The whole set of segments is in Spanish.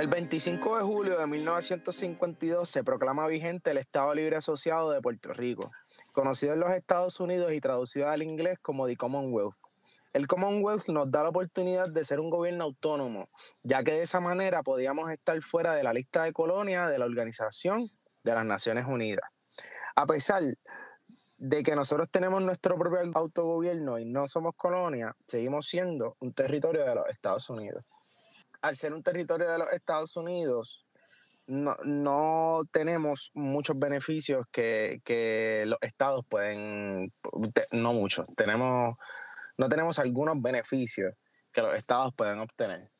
El 25 de julio de 1952 se proclama vigente el Estado Libre Asociado de Puerto Rico, conocido en los Estados Unidos y traducido al inglés como The Commonwealth. El Commonwealth nos da la oportunidad de ser un gobierno autónomo, ya que de esa manera podíamos estar fuera de la lista de colonias de la Organización de las Naciones Unidas. A pesar de que nosotros tenemos nuestro propio autogobierno y no somos colonia, seguimos siendo un territorio de los Estados Unidos. Al ser un territorio de los Estados Unidos, no, tenemos muchos beneficios que, que, los estados pueden, no muchos, tenemos, no tenemos algunos beneficios que los estados pueden obtener.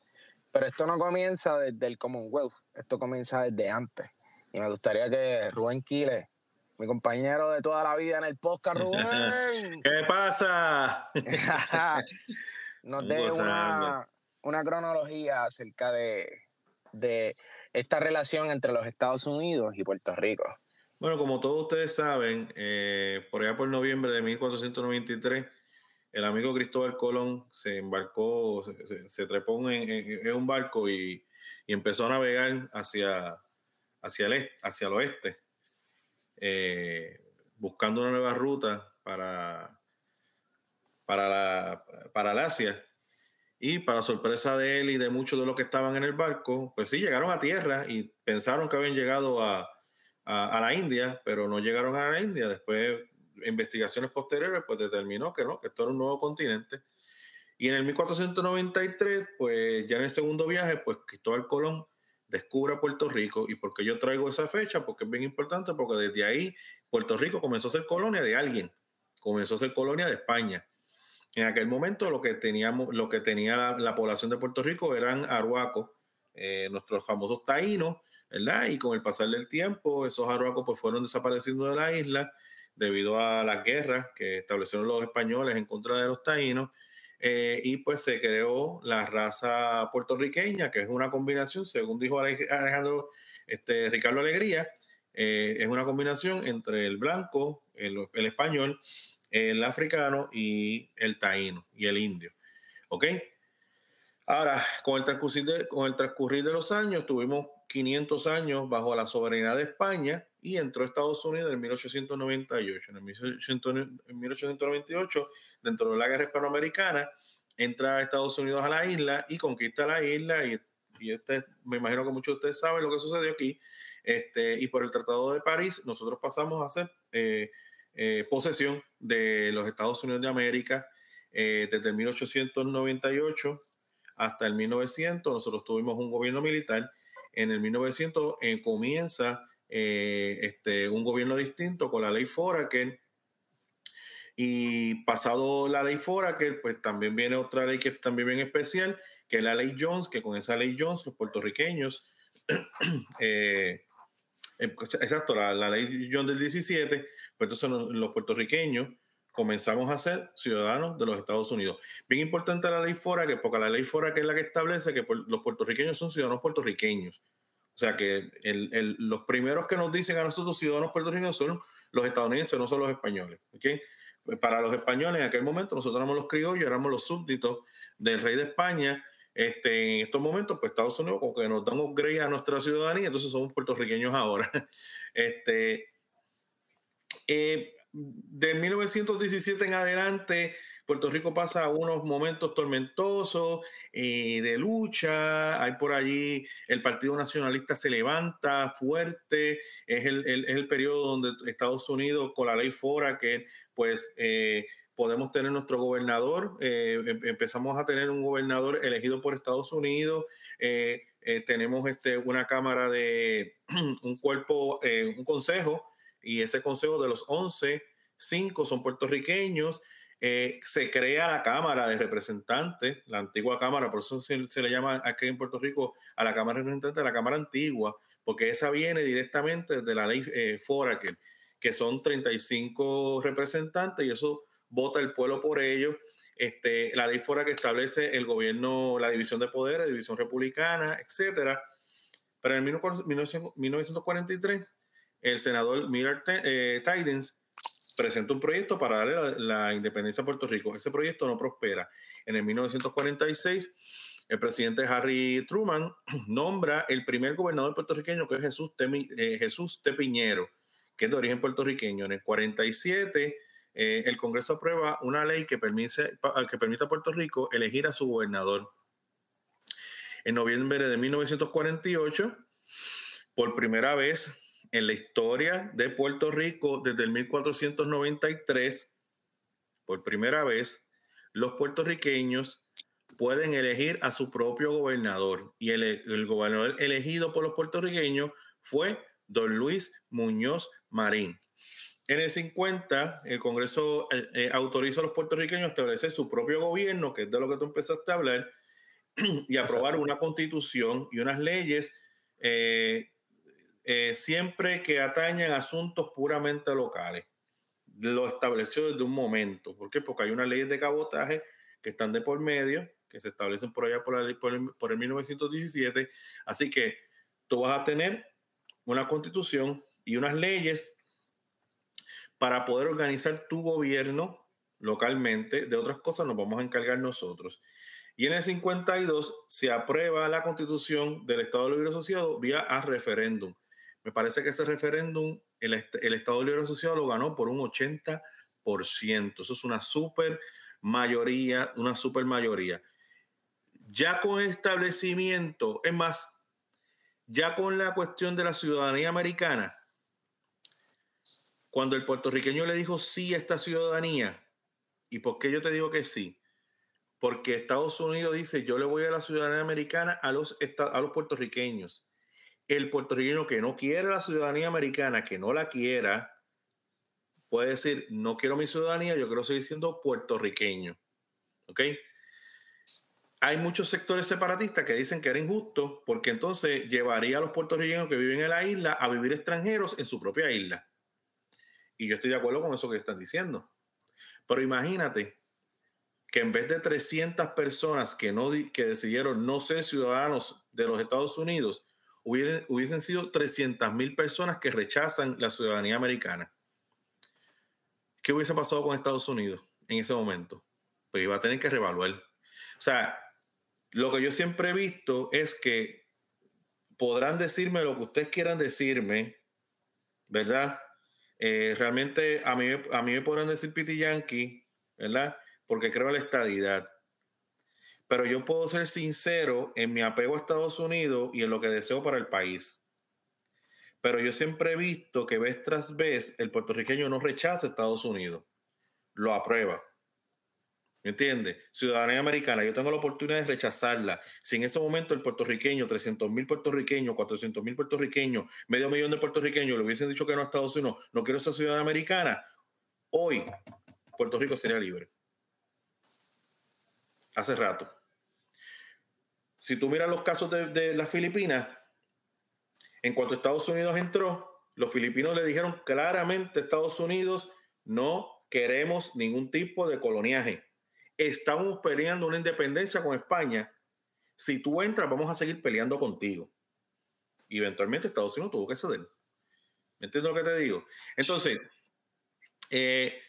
Pero esto no comienza desde el Commonwealth, esto comienza desde antes. Y me gustaría que Rubén Quiles mi compañero de toda la vida en el podcast, Rubén. ¿Qué pasa? Nos dé una, cronología acerca de, esta relación entre los Estados Unidos y Puerto Rico. Bueno, como todos ustedes saben, eh, por allá por noviembre de 1493, el amigo Cristóbal Colón se embarcó, se, trepó en, un barco y, empezó a navegar hacia, hacia, el, hacia el oeste eh, buscando una nueva ruta para, para, la, para el Asia. Y para sorpresa de él y de muchos de los que estaban en el barco, pues sí, llegaron a tierra y pensaron que habían llegado a, a, la India, pero no llegaron a la India. Después, investigaciones posteriores, pues determinó que no, que esto era un nuevo continente. Y en el 1493, pues ya en el segundo viaje, pues Cristóbal Colón descubra Puerto Rico. ¿Y por qué yo traigo esa fecha? Porque es bien importante, porque desde ahí Puerto Rico comenzó a ser colonia de alguien, comenzó a ser colonia de España. En aquel momento lo que, teníamos, lo que tenía la, población de Puerto Rico eran arhuacos, eh, nuestros famosos taínos, ¿verdad? Y con el pasar del tiempo, esos arhuacos pues fueron desapareciendo de la isla debido a las guerras que establecieron los españoles en contra de los taínos eh, y pues se creó la raza puertorriqueña, que es una combinación, según dijo Alejandro este, Ricardo Alegría, eh, es una combinación entre el blanco, el, español, el africano y el taíno y el indio. ¿Ok? Ahora, con el, transcurrir de, con el transcurrir de los años, tuvimos 500 años bajo la soberanía de España y entró Estados Unidos en 1898. En, 1898, dentro de la guerra hispanoamericana, entra Estados Unidos a la isla y conquista la isla y, y este, me imagino que muchos de ustedes saben lo que sucedió aquí. Este, y por el Tratado de París, nosotros pasamos a ser eh, eh, posesión de los Estados Unidos de América eh, desde el 1898 hasta el 1900. Nosotros tuvimos un gobierno militar. En el 1900 comienza eh, este, un gobierno distinto con la ley Foraker. Y pasado la ley Foraker, pues también viene otra ley que es también bien especial, que es la ley Jones, que con esa ley Jones los puertorriqueños, eh, exacto, la, ley Jones del 17, pues entonces los puertorriqueños comenzamos a ser ciudadanos de los Estados Unidos. Bien importante la ley Foraker, porque la ley Foraker es la que establece que los puertorriqueños son ciudadanos puertorriqueños. O sea que los primeros que nos dicen a nosotros ciudadanos puertorriqueños son los estadounidenses, no son los españoles. ¿okay? Pues para los españoles en aquel momento nosotros éramos los criollos, éramos los súbditos del rey de España. Este, en estos momentos, pues Estados Unidos como que nos damos upgrade a nuestra ciudadanía, entonces somos puertorriqueños ahora. Este, eh, de 1917 en adelante, Puerto Rico pasa unos momentos tormentosos eh, de lucha, hay por allí el Partido Nacionalista se levanta fuerte, es el, el, periodo donde Estados Unidos con la ley Fora, que pues eh, podemos tener nuestro gobernador, eh, em, empezamos a tener un gobernador elegido por Estados Unidos, tenemos este, una cámara de un cuerpo, un consejo, y ese consejo de los 11, cinco son puertorriqueños, eh, se crea la Cámara de Representantes, la antigua Cámara, por eso se, le llama aquí en Puerto Rico a la Cámara de Representantes la Cámara Antigua, porque esa viene directamente de la ley eh, Foraker, que son 35 representantes y eso vota el pueblo por ellos. Este, la ley Foraker establece el gobierno, la división de poderes, división republicana, etcétera. Pero en 1943, el senador Miller eh, Tidens presentó un proyecto para darle la, independencia a Puerto Rico. Ese proyecto no prospera. En el 1946, el presidente Harry Truman nombra el primer gobernador puertorriqueño, que es Jesús, eh, Jesús Tepiñero, que es de origen puertorriqueño. En el 47, eh, el Congreso aprueba una ley que permite, que a Puerto Rico elegir a su gobernador. En noviembre de 1948, por primera vez en la historia de Puerto Rico, desde el 1493, por primera vez, los puertorriqueños pueden elegir a su propio gobernador. Y el, gobernador elegido por los puertorriqueños fue don Luis Muñoz Marín. En el 50, el Congreso eh, eh, autoriza a los puertorriqueños a establecer su propio gobierno, que es de lo que tú empezaste a hablar, y aprobar una constitución y unas leyes eh, siempre que atañan asuntos puramente locales. Lo estableció desde un momento. ¿Por qué? Porque hay unas leyes de cabotaje que están de por medio, que se establecen por allá por, la, por, el, por el 1917. Así que tú vas a tener una constitución y unas leyes para poder organizar tu gobierno localmente. De otras cosas nos vamos a encargar nosotros. Y en el 52 se aprueba la constitución del Estado Libre Asociado vía a referéndum. Me parece que ese referéndum, el, el Estado Libre Asociado lo ganó por un 80%. Eso es una super mayoría, una super mayoría. Ya con establecimiento, es más, ya con la cuestión de la ciudadanía americana, cuando el puertorriqueño le dijo sí a esta ciudadanía, ¿y por qué yo te digo que sí? Porque Estados Unidos dice, yo le voy a la ciudadanía americana a los, a los puertorriqueños. El puertorriqueño que no quiere la ciudadanía americana, que no la quiera, puede decir, no quiero mi ciudadanía, yo quiero seguir siendo puertorriqueño. ¿Ok? Hay muchos sectores separatistas que dicen que era injusto porque entonces llevaría a los puertorriqueños que viven en la isla a vivir extranjeros en su propia isla. Y yo estoy de acuerdo con eso que están diciendo. Pero imagínate que en vez de 300 personas que, no, que decidieron no ser ciudadanos de los Estados Unidos, hubiesen, hubiesen sido 300 mil personas que rechazan la ciudadanía americana. ¿qué hubiese pasado con Estados Unidos en ese momento? Pues iba a tener que revaluar. O sea, lo que yo siempre he visto es que podrán decirme lo que ustedes quieran decirme, ¿verdad? Eh, realmente a mí, a mí me podrán decir Piti Yankee, ¿verdad? Porque creo en la estadidad. Pero yo puedo ser sincero en mi apego a Estados Unidos y en lo que deseo para el país. Pero yo siempre he visto que vez tras vez el puertorriqueño no rechaza Estados Unidos, lo aprueba. ¿Me entiendes? Ciudadanía americana, yo tengo la oportunidad de rechazarla. Si en ese momento el puertorriqueño, 300 mil puertorriqueños, 400 mil puertorriqueños, medio millón de puertorriqueños le hubiesen dicho que no a Estados Unidos, no quiero esa ciudadanía americana, hoy Puerto Rico sería libre. Hace rato. Si tú miras los casos de, de las Filipinas, en cuanto Estados Unidos entró, los filipinos le dijeron claramente a Estados Unidos, no queremos ningún tipo de coloniaje. Estamos peleando una independencia con España. Si tú entras, vamos a seguir peleando contigo. Y eventualmente Estados Unidos tuvo que ceder. ¿Me entiendes lo que te digo? Entonces, eh,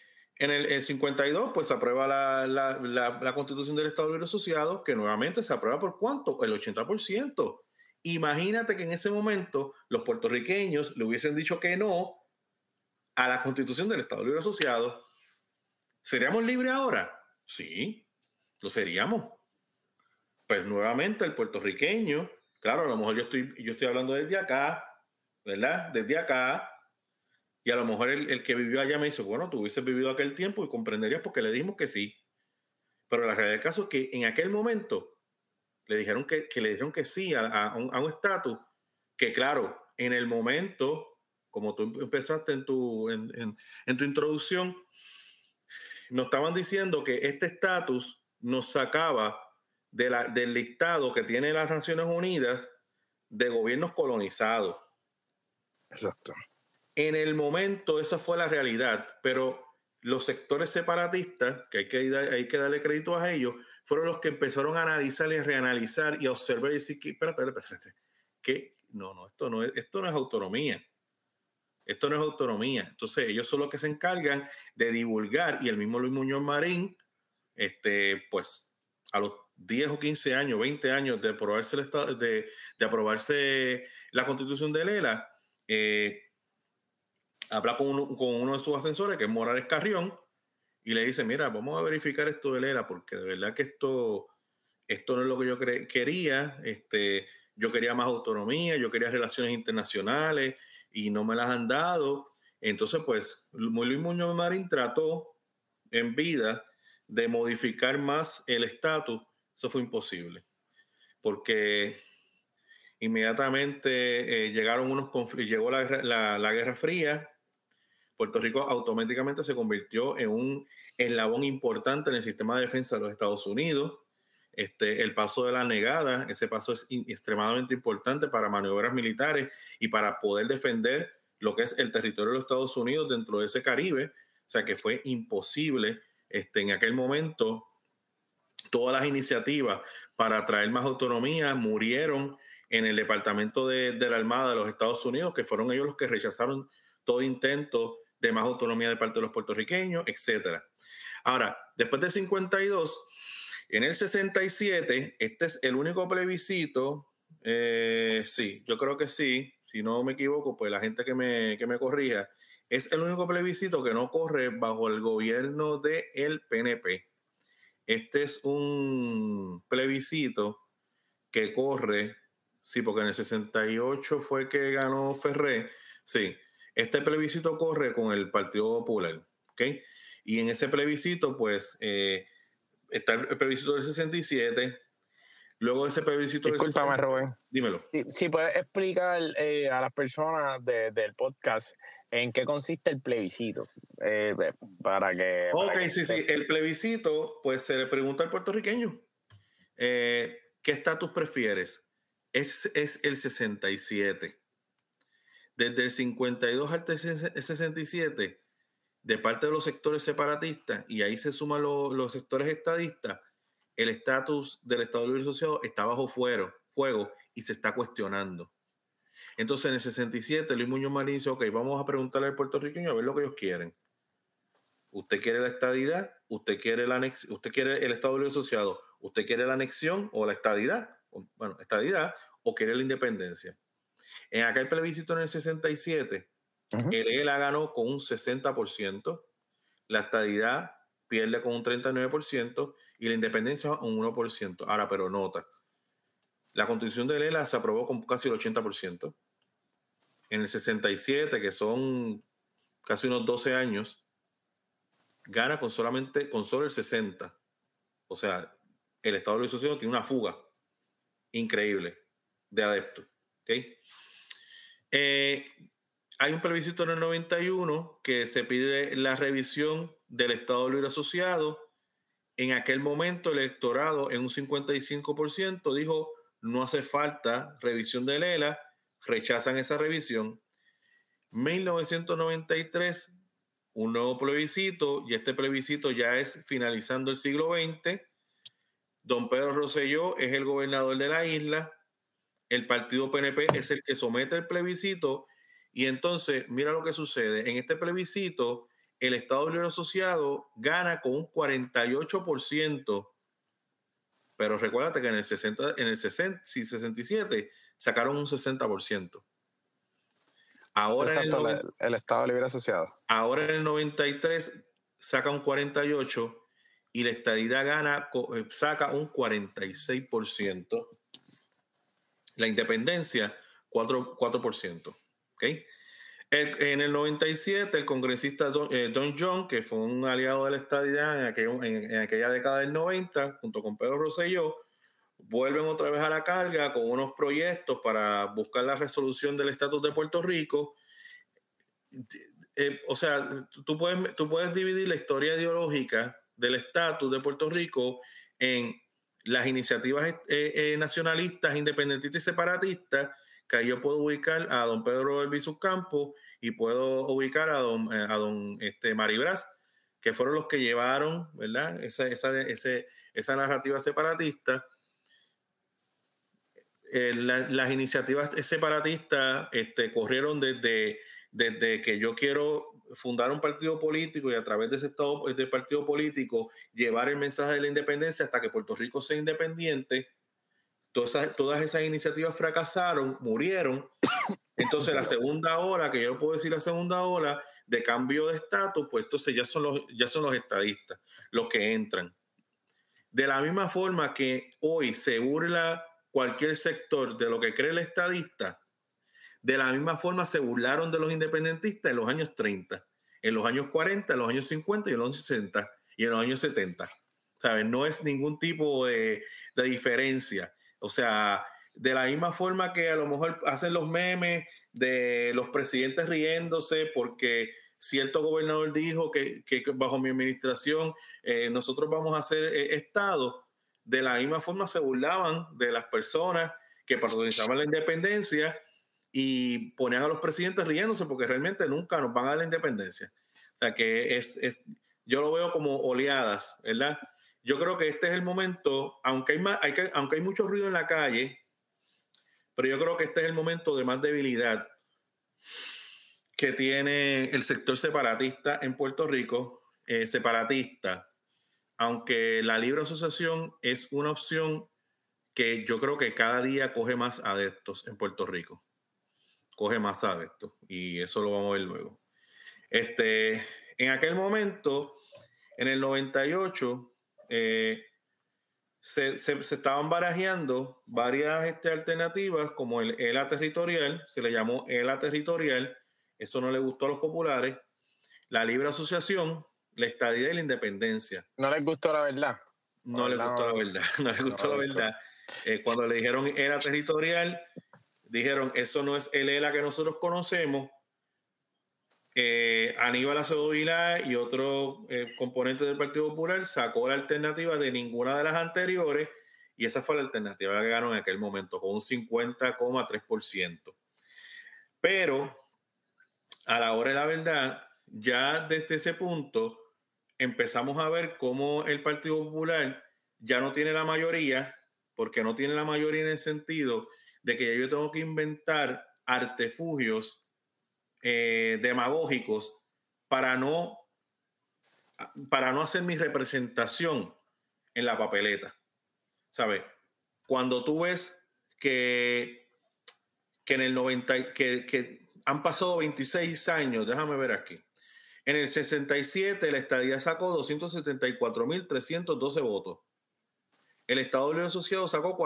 en el, 52, pues se aprueba la, la, constitución del Estado Libre Asociado, que nuevamente se aprueba por cuánto? El 80%. Imagínate que en ese momento los puertorriqueños le hubiesen dicho que no a la constitución del Estado Libre Asociado. ¿Seríamos libres ahora? Sí, lo seríamos. Pues nuevamente el puertorriqueño, claro, a lo mejor yo estoy, yo estoy hablando desde acá, ¿verdad? Desde acá. Y a lo mejor el, el que vivió allá me dice, bueno, tú hubieses vivido aquel tiempo y comprenderías porque le dijimos que sí. Pero la realidad del caso es que en aquel momento le dijeron que, le dijeron que sí a, un estatus que, claro, en el momento, como tú empezaste en tu, en, tu introducción, nos estaban diciendo que este estatus nos sacaba de la, del listado que tiene las Naciones Unidas de gobiernos colonizados. Exacto. En el momento, esa fue la realidad, pero los sectores separatistas, que hay que, hay que darle crédito a ellos, fueron los que empezaron a analizar y reanalizar y a observar y decir que, espera, espera, espera, que no, no, esto no es, esto no es autonomía. Esto no es autonomía. Entonces, ellos son los que se encargan de divulgar y el mismo Luis Muñoz Marín, este, pues, a los 10 o 15 años, 20 años de aprobarse, el estado, de, de aprobarse la constitución de Lela, eh, habla con uno, de sus ascensores, que es Morales Carrión, y le dice, mira, vamos a verificar esto de Lela, porque de verdad que esto, esto no es lo que yo quería, este, yo quería más autonomía, yo quería relaciones internacionales y no me las han dado. Entonces, pues, Luis Muñoz Marín trató en vida de modificar más el estatus. Eso fue imposible, porque inmediatamente eh, llegaron unos llegó la Guerra Fría, Puerto Rico automáticamente se convirtió en un eslabón importante en el sistema de defensa de los Estados Unidos. Este, el paso de la negada, ese paso es extremadamente importante para maniobras militares y para poder defender lo que es el territorio de los Estados Unidos dentro de ese Caribe. O sea que fue imposible este, en aquel momento. Todas las iniciativas para traer más autonomía murieron en el Departamento de, de la Armada de los Estados Unidos, que fueron ellos los que rechazaron todo intento de más autonomía de parte de los puertorriqueños, etcétera. Ahora, después del 52, en el 67, este es el único plebiscito, eh, sí, yo creo que sí, si no me equivoco, pues la gente que me, que me corrija, es el único plebiscito que no corre bajo el gobierno del el PNP. Este es un plebiscito que corre, sí, porque en el 68 fue que ganó Ferré, sí, este plebiscito corre con el Partido Popular, ¿ok? Y en ese plebiscito, pues, eh, está el plebiscito del 67. Luego de ese plebiscito Disculpame, Rubén. Dímelo. Si, puedes explicar eh, a las personas del podcast en qué consiste el plebiscito. Eh, para que. Ok, sí, sí. El plebiscito, pues se le pregunta al puertorriqueño: ¿qué estatus prefieres? Es, es el 67. Desde el 52 al 67 de parte de los sectores separatistas, y ahí se suman los sectores estadistas, el estatus del Estado Libre Asociado está bajo fuego y se está cuestionando. Entonces, en el 67, Luis Muñoz Marín dice, ok, vamos a preguntarle al puertorriqueño a ver lo que ellos quieren. ¿Usted quiere la estadidad? ¿Usted quiere, la ¿Usted quiere el Estado Libre Asociado? ¿Usted quiere la anexión o la estadidad? Bueno, estadidad o quiere la independencia. En aquel plebiscito en el 67, el ELA ganó con un 60%, la estadidad pierde con un 39% y la independencia un 1%. Ahora, pero nota, la constitución de ELA se aprobó con casi el 80%. En el 67, que son casi unos 12 años, gana con solamente con solo el 60. O sea, el Estado de la tiene una fuga increíble de adeptos. Eh, hay un plebiscito en el 91 que se pide la revisión del Estado Libre Asociado. En aquel momento el electorado en un 55% dijo no hace falta revisión de Lela, rechazan esa revisión. 1993, un nuevo plebiscito, y este plebiscito ya es finalizando el siglo XX. Don Pedro Rosselló es el gobernador de la isla, el partido PNP es el que somete el plebiscito y entonces, mira lo que sucede. En este plebiscito, el Estado Libre Asociado gana con un 48%, pero recuérdate que en el, 60, en el 60, 67 sacaron un 60%. Ahora en el, el, Estado Libre Asociado. Ahora en el 93 saca un 48% y la estadidad gana, eh, saca un 46%. La independencia, 4%. 4% en el 97, el congresista Don, eh, John, que fue un aliado de la estadidad en, aquella década del 90, junto con Pedro Rosselló, vuelven otra vez a la carga con unos proyectos para buscar la resolución del estatus de Puerto Rico. Eh, o sea, tú puedes, tú puedes dividir la historia ideológica del estatus de Puerto Rico en las iniciativas eh, nacionalistas, independentistas y separatistas que ahí yo puedo ubicar a don Pedro Elviso Campo y puedo ubicar a don, eh, a don este, que fueron los que llevaron, ¿verdad? Esa, esa, esa narrativa separatista. Eh, las iniciativas separatistas este, corrieron desde, desde que yo quiero fundar un partido político y a través de ese estado partido político llevar el mensaje de la independencia hasta que Puerto Rico sea independiente. Todas todas esas iniciativas fracasaron, murieron. Entonces la segunda ola, que yo puedo decir la segunda ola de cambio de estatus, pues entonces ya son los, ya son los estadistas los que entran. De la misma forma que hoy se burla cualquier sector de lo que cree el estadista, de la misma forma se burlaron de los independentistas en los años 30, en los años 40, en los años 50 y en los años 60 y en los años 70. ¿Sabes? No es ningún tipo de, diferencia. O sea, de la misma forma que a lo mejor hacen los memes de los presidentes riéndose porque cierto gobernador dijo que, que bajo mi administración eh, nosotros vamos a hacer eh, Estado, de la misma forma se burlaban de las personas que protagonizaban la independencia y ponían a los presidentes riéndose porque realmente nunca nos van a dar la independencia. O sea que es, es yo lo veo como oleadas, ¿verdad? Yo creo que este es el momento, aunque hay, más, hay que, aunque hay mucho ruido en la calle, pero yo creo que este es el momento de más debilidad que tiene el sector separatista en Puerto Rico, eh, separatista, aunque la libre asociación es una opción que yo creo que cada día coge más adeptos en Puerto Rico. Coge más adeptos y eso lo vamos a ver luego. Este, en aquel momento, en el 98, eh, se, se, estaban barajeando varias este, alternativas, como el ELA territorial, se le llamó ELA territorial, eso no le gustó a los populares, la libre asociación, la estadía y la independencia. No les gustó la verdad. No les gustó la verdad, no les gustó la verdad. Eh, cuando le dijeron ELA territorial, dijeron, eso no es el ELA que nosotros conocemos, eh, Aníbal Acevedo y otro eh, componente del Partido Popular sacó la alternativa de ninguna de las anteriores y esa fue la alternativa que ganó en aquel momento con un 50,3%. Pero a la hora de la verdad, ya desde ese punto empezamos a ver cómo el Partido Popular ya no tiene la mayoría, porque no tiene la mayoría en el sentido de que yo tengo que inventar artefugios eh, demagógicos para no, para no hacer mi representación en la papeleta. ¿Sabes? Cuando tú ves que, que en el 90, que, que han pasado 26 años, déjame ver aquí. En el 67 la estadía sacó 274.312 votos. El Estado Libre Asociado sacó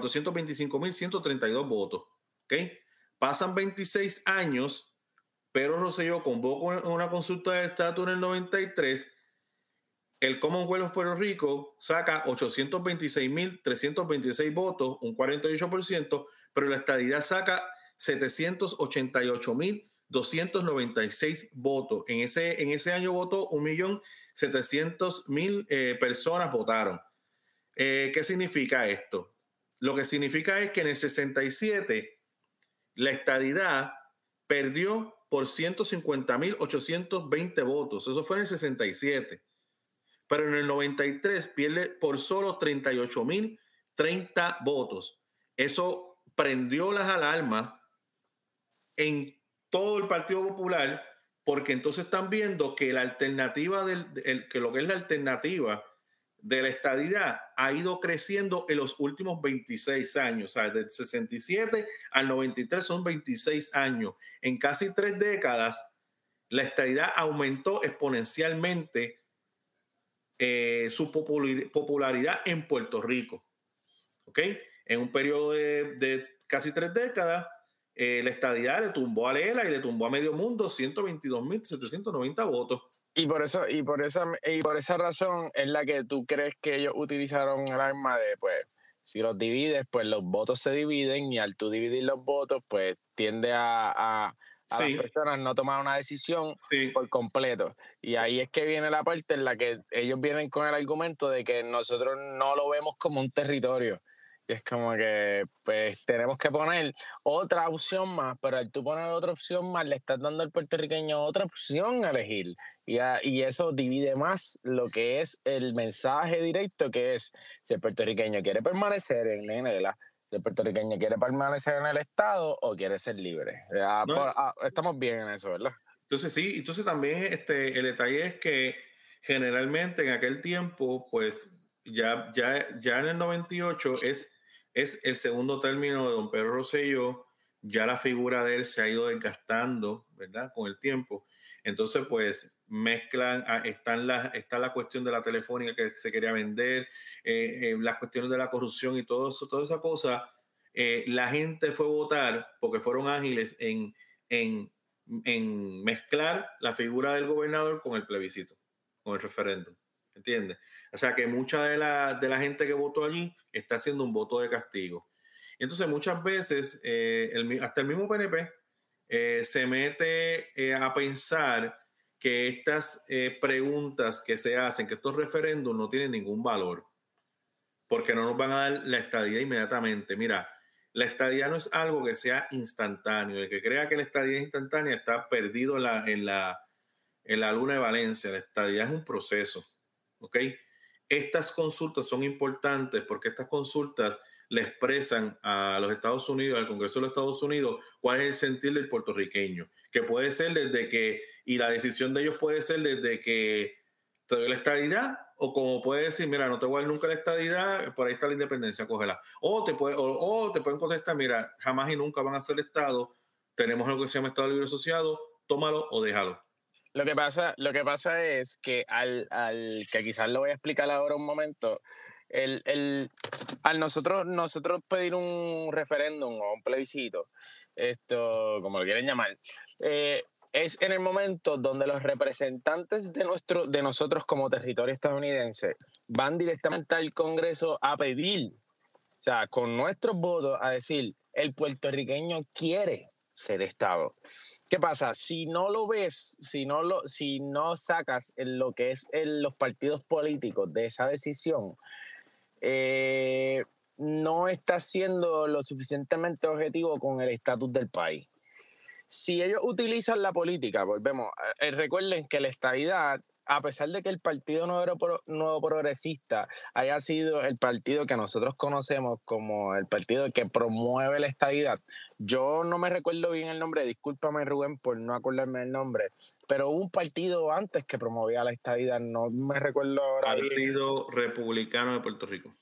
45.425.132 votos. Pasan 26 años, pero Rosselló convoca una consulta de estatus en el 93. El Commonwealth de Puerto Rico saca 826.326 votos, un 48%, pero la estadidad saca 788.296 votos. En ese, en ese año votó 1.700.000 eh, personas votaron. Eh, ¿Qué significa esto? Lo que significa es que en el 67 la estadidad perdió por 150.820 votos. Eso fue en el 67. Pero en el 93 pierde por solo 38.030 votos. Eso prendió las alarmas en todo el Partido Popular porque entonces están viendo que la alternativa del, que lo que es la alternativa de la estadidad ha ido creciendo en los últimos 26 años. O sea, del 67 al 93 son 26 años. En casi tres décadas, la estadidad aumentó exponencialmente eh, su popularidad en Puerto Rico. ¿Ok? En un periodo de, casi tres décadas, eh, la estadidad le tumbó a Lela y le tumbó a medio mundo 122.790 votos. Y por eso, y por esa, y por esa razón es la que tú crees que ellos utilizaron el arma de pues si los divides, pues los votos se dividen y al tú dividir los votos, pues tiende a, a, las personas no tomar una decisión por completo. Y ahí es que viene la parte en la que ellos vienen con el argumento de que nosotros no lo vemos como un territorio, y es como que, pues, tenemos que poner otra opción más, pero al tú poner otra opción más, le estás dando al puertorriqueño otra opción a elegir. Y, y eso divide más lo que es el mensaje directo, que es si el puertorriqueño quiere permanecer en la si el puertorriqueño quiere permanecer en el Estado o quiere ser libre. Ah, estamos bien en eso, ¿verdad? Entonces sí, entonces también este, el detalle es que generalmente en aquel tiempo, pues ya, ya, ya en el 98 es, es el segundo término de don Pedro Rosselló, ya la figura de él se ha ido desgastando, ¿verdad? Con el tiempo. Entonces, pues mezclan, ah, están la, está la cuestión de la telefónica que se quería vender, eh, eh, las cuestiones de la corrupción y todo eso, toda esa cosa. Eh, la gente fue a votar porque fueron ágiles en, en, en mezclar la figura del gobernador con el plebiscito, con el referéndum. ¿Entiendes? O sea que mucha de la, de la gente que votó allí está haciendo un voto de castigo. Entonces, muchas veces, hasta el mismo PNP eh, se mete eh, a pensar que estas eh, preguntas que se hacen, que estos referéndums no tienen ningún valor, porque no nos van a dar la estadía inmediatamente. Mira, la estadía no es algo que sea instantáneo. El que crea que la estadía es instantánea está perdido en la, en la, en la luna de Valencia. La estadía es un proceso. ¿Ok? Estas consultas son importantes porque estas consultas le expresan a los Estados Unidos, al Congreso de los Estados Unidos, cuál es el sentir del puertorriqueño, que puede ser desde que, y la decisión de ellos puede ser desde que te doy la estadidad, o como puede decir, mira, no te voy a dar nunca la estadidad, por ahí está la independencia, cógela. O te, puede, o, te pueden contestar, mira, jamás y nunca van a ser Estado, tenemos algo que se llama Estado Libre Asociado, tómalo o déjalo. Lo que pasa, lo que pasa es que al, al, que quizás lo voy a explicar ahora un momento, el, el, al nosotros, nosotros pedir un referéndum o un plebiscito, esto, como lo quieren llamar, eh, es en el momento donde los representantes de, nuestro, de nosotros como territorio estadounidense van directamente al Congreso a pedir, o sea, con nuestros votos, a decir, el puertorriqueño quiere ser Estado. ¿Qué pasa? Si no lo ves, si no, lo, si no sacas en lo que es en los partidos políticos de esa decisión, eh, no está siendo lo suficientemente objetivo con el estatus del país. Si ellos utilizan la política, volvemos, eh, recuerden que la estabilidad, a pesar de que el Partido Nuevo, Nuevo, Progresista haya sido el partido que nosotros conocemos como el partido que promueve la estabilidad, yo no me recuerdo bien el nombre, discúlpame Rubén por no acordarme el nombre, pero hubo un partido antes que promovía la estabilidad, no me recuerdo ahora. Partido Republicano de Puerto Rico.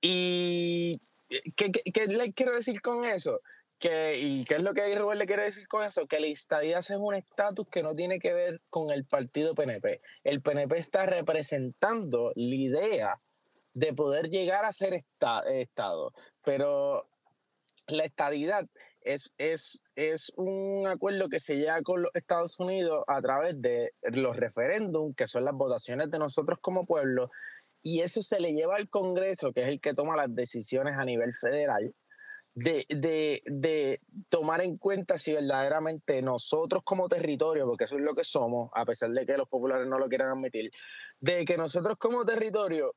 ¿Y qué, qué, le quiero decir con eso? Que, ¿Y qué es lo que Rubén le quiere decir con eso? Que la estadía es un estatus que no tiene que ver con el partido PNP. El PNP está representando la idea de poder llegar a ser Estado, pero la estadidad es, es, es un acuerdo que se llega con los Estados Unidos a través de los referéndums, que son las votaciones de nosotros como pueblo, y eso se le lleva al Congreso, que es el que toma las decisiones a nivel federal, de, de, de, tomar en cuenta si verdaderamente nosotros como territorio, porque eso es lo que somos, a pesar de que los populares no lo quieran admitir, de que nosotros como territorio,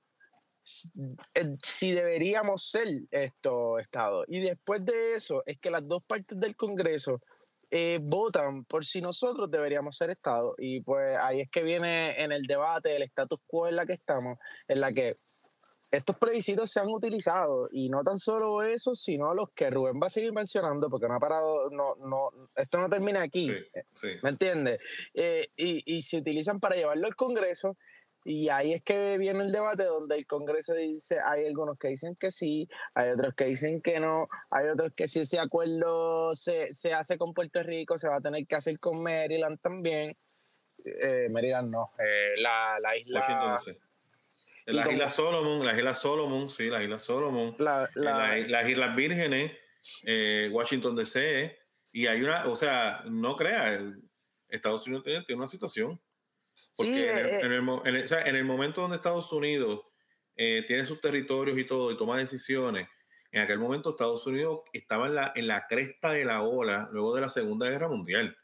eh, si deberíamos ser esto Estado. Y después de eso, es que las dos partes del Congreso eh, votan por si nosotros deberíamos ser Estado. Y pues ahí es que viene en el debate el status quo en la que estamos, en la que estos plebiscitos se han utilizado y no tan solo eso, sino los que Rubén va a seguir mencionando, porque no ha parado, no, no, esto no termina aquí, ¿me entiendes? Eh, y, y se utilizan para llevarlo al Congreso y ahí es que viene el debate donde el Congreso dice, hay algunos que dicen que sí, hay otros que dicen que no, hay otros que si ese acuerdo se, hace con Puerto Rico, se va a tener que hacer con Maryland también. Eh, Maryland no, eh, la, la, isla... Las Islas Solomon, las Islas Solomon, sí, las Islas Solomon, la, eh, las Islas Vírgenes, eh, Washington DC, y hay una, o sea, no crea, Estados Unidos tiene una situación porque en, el, momento donde Estados Unidos eh, tiene sus territorios y todo y toma decisiones, en aquel momento Estados Unidos estaba en la, en la cresta de la ola luego de la Segunda Guerra Mundial.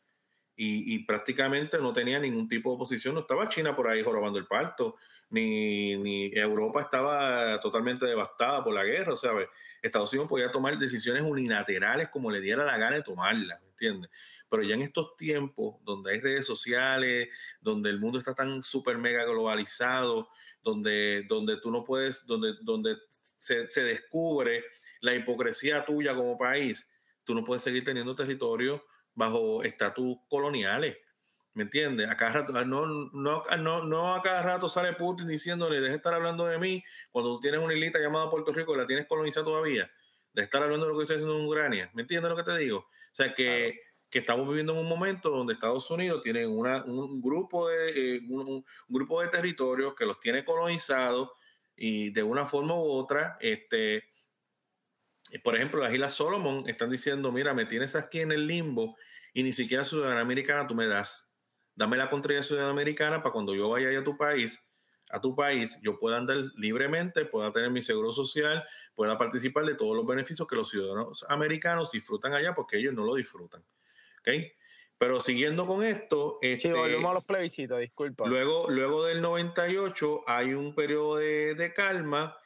Y, prácticamente no tenía ningún tipo de oposición. No estaba China por ahí jorobando el parto, ni, ni Europa estaba totalmente devastada por la guerra. O sea, Estados Unidos podía tomar decisiones unilaterales como le diera la gana de tomarlas, ¿me entiendes? Pero ya en estos tiempos donde hay redes sociales, donde el mundo está tan súper mega globalizado, donde, donde tú no puedes, donde, donde se, se descubre la hipocresía tuya como país, tú no puedes seguir teniendo territorio bajo estatus coloniales. ¿Me entiendes? A cada rato, no, no, no, no a cada rato sale Putin diciéndole, deje de estar hablando de mí cuando tú tienes una islita llamada Puerto Rico y la tienes colonizada todavía, de estar hablando de lo que estoy haciendo en Ucrania. ¿Me entiendes lo que te digo? O sea, que, que estamos viviendo en un momento donde Estados Unidos tiene una, un, grupo de, eh, un, grupo de territorios que los tiene colonizados y de una forma u otra, este, por ejemplo, las Islas Solomon están diciendo, mira, me tienes aquí en el limbo y ni siquiera ciudadanía americana tú me das dame la contraria ciudadanía americana para cuando yo vaya a tu país, a tu país, yo pueda andar libremente, pueda tener mi seguro social, pueda participar de todos los beneficios que los ciudadanos americanos disfrutan allá porque ellos no lo disfrutan. ¿Okay? Pero siguiendo con esto. Este, volvemos a los plebiscitos, disculpa. Luego, luego del 98 hay un periodo de, de calma.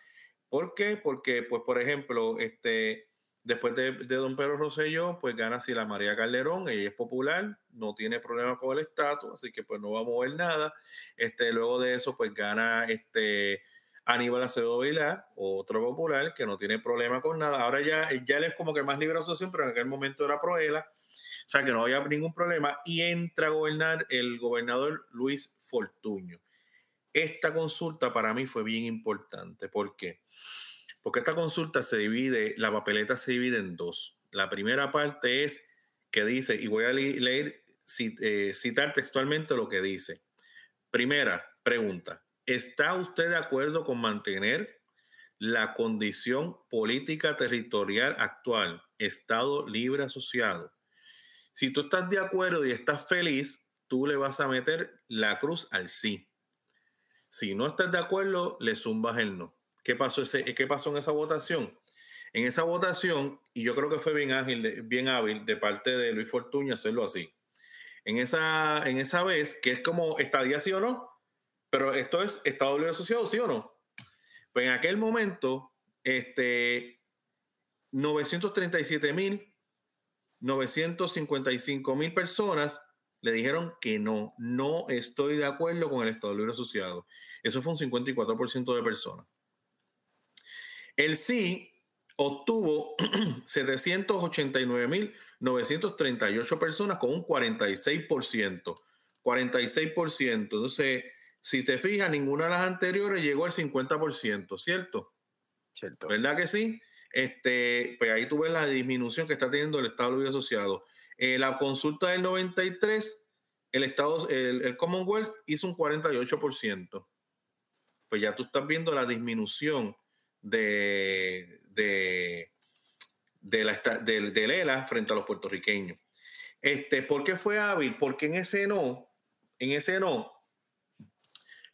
¿Por qué? Porque, pues, por ejemplo, este, Después de, don Pedro Rosselló, pues gana Sila María Calderón, ella es popular, no tiene problema con el estatus, así que pues no va a mover nada. Este, luego de eso, pues gana este Aníbal Acevedo Vilá, otro popular, que no tiene problema con nada. Ahora ya, ya él es como que más libre asociación, pero en aquel momento era Proela, o sea que no había ningún problema, y entra a gobernar el gobernador Luis Fortuño. Esta consulta para mí fue bien importante, ¿por qué? Porque esta consulta se divide, la papeleta se divide en dos. La primera parte es que dice, y voy a leer, eh, citar textualmente lo que dice. Primera pregunta, ¿está usted de acuerdo con mantener la condición política territorial actual, Estado libre asociado? Si tú estás de acuerdo y estás feliz, tú le vas a meter la cruz al sí. Si no estás de acuerdo, le zumbas el no. ¿Qué pasó, ese, ¿Qué pasó en esa votación? En esa votación, y yo creo que fue bien ágil, bien hábil de parte de Luis Fortuño hacerlo así. En esa, en esa vez, que es como estadía sí o no, pero esto es Estado Libre Asociado sí o no. Pues en aquel momento, este, 937 mil, 955 mil personas le dijeron que no, no estoy de acuerdo con el Estado Libre Asociado. Eso fue un 54% de personas. El sí obtuvo 789.938 personas con un 46%. 46%. Entonces, si te fijas, ninguna de las anteriores llegó al 50%, ¿cierto? Cierto. ¿Verdad que sí? Este, pues ahí tú ves la disminución que está teniendo el Estado Libre Asociado. Eh, la consulta del 93, el Estado, el Commonwealth hizo un 48%. Pues ya tú estás viendo la disminución de, de, de, la, de, Lela frente a los puertorriqueños. Este, ¿Por qué fue hábil? Porque en ese no, en ese no,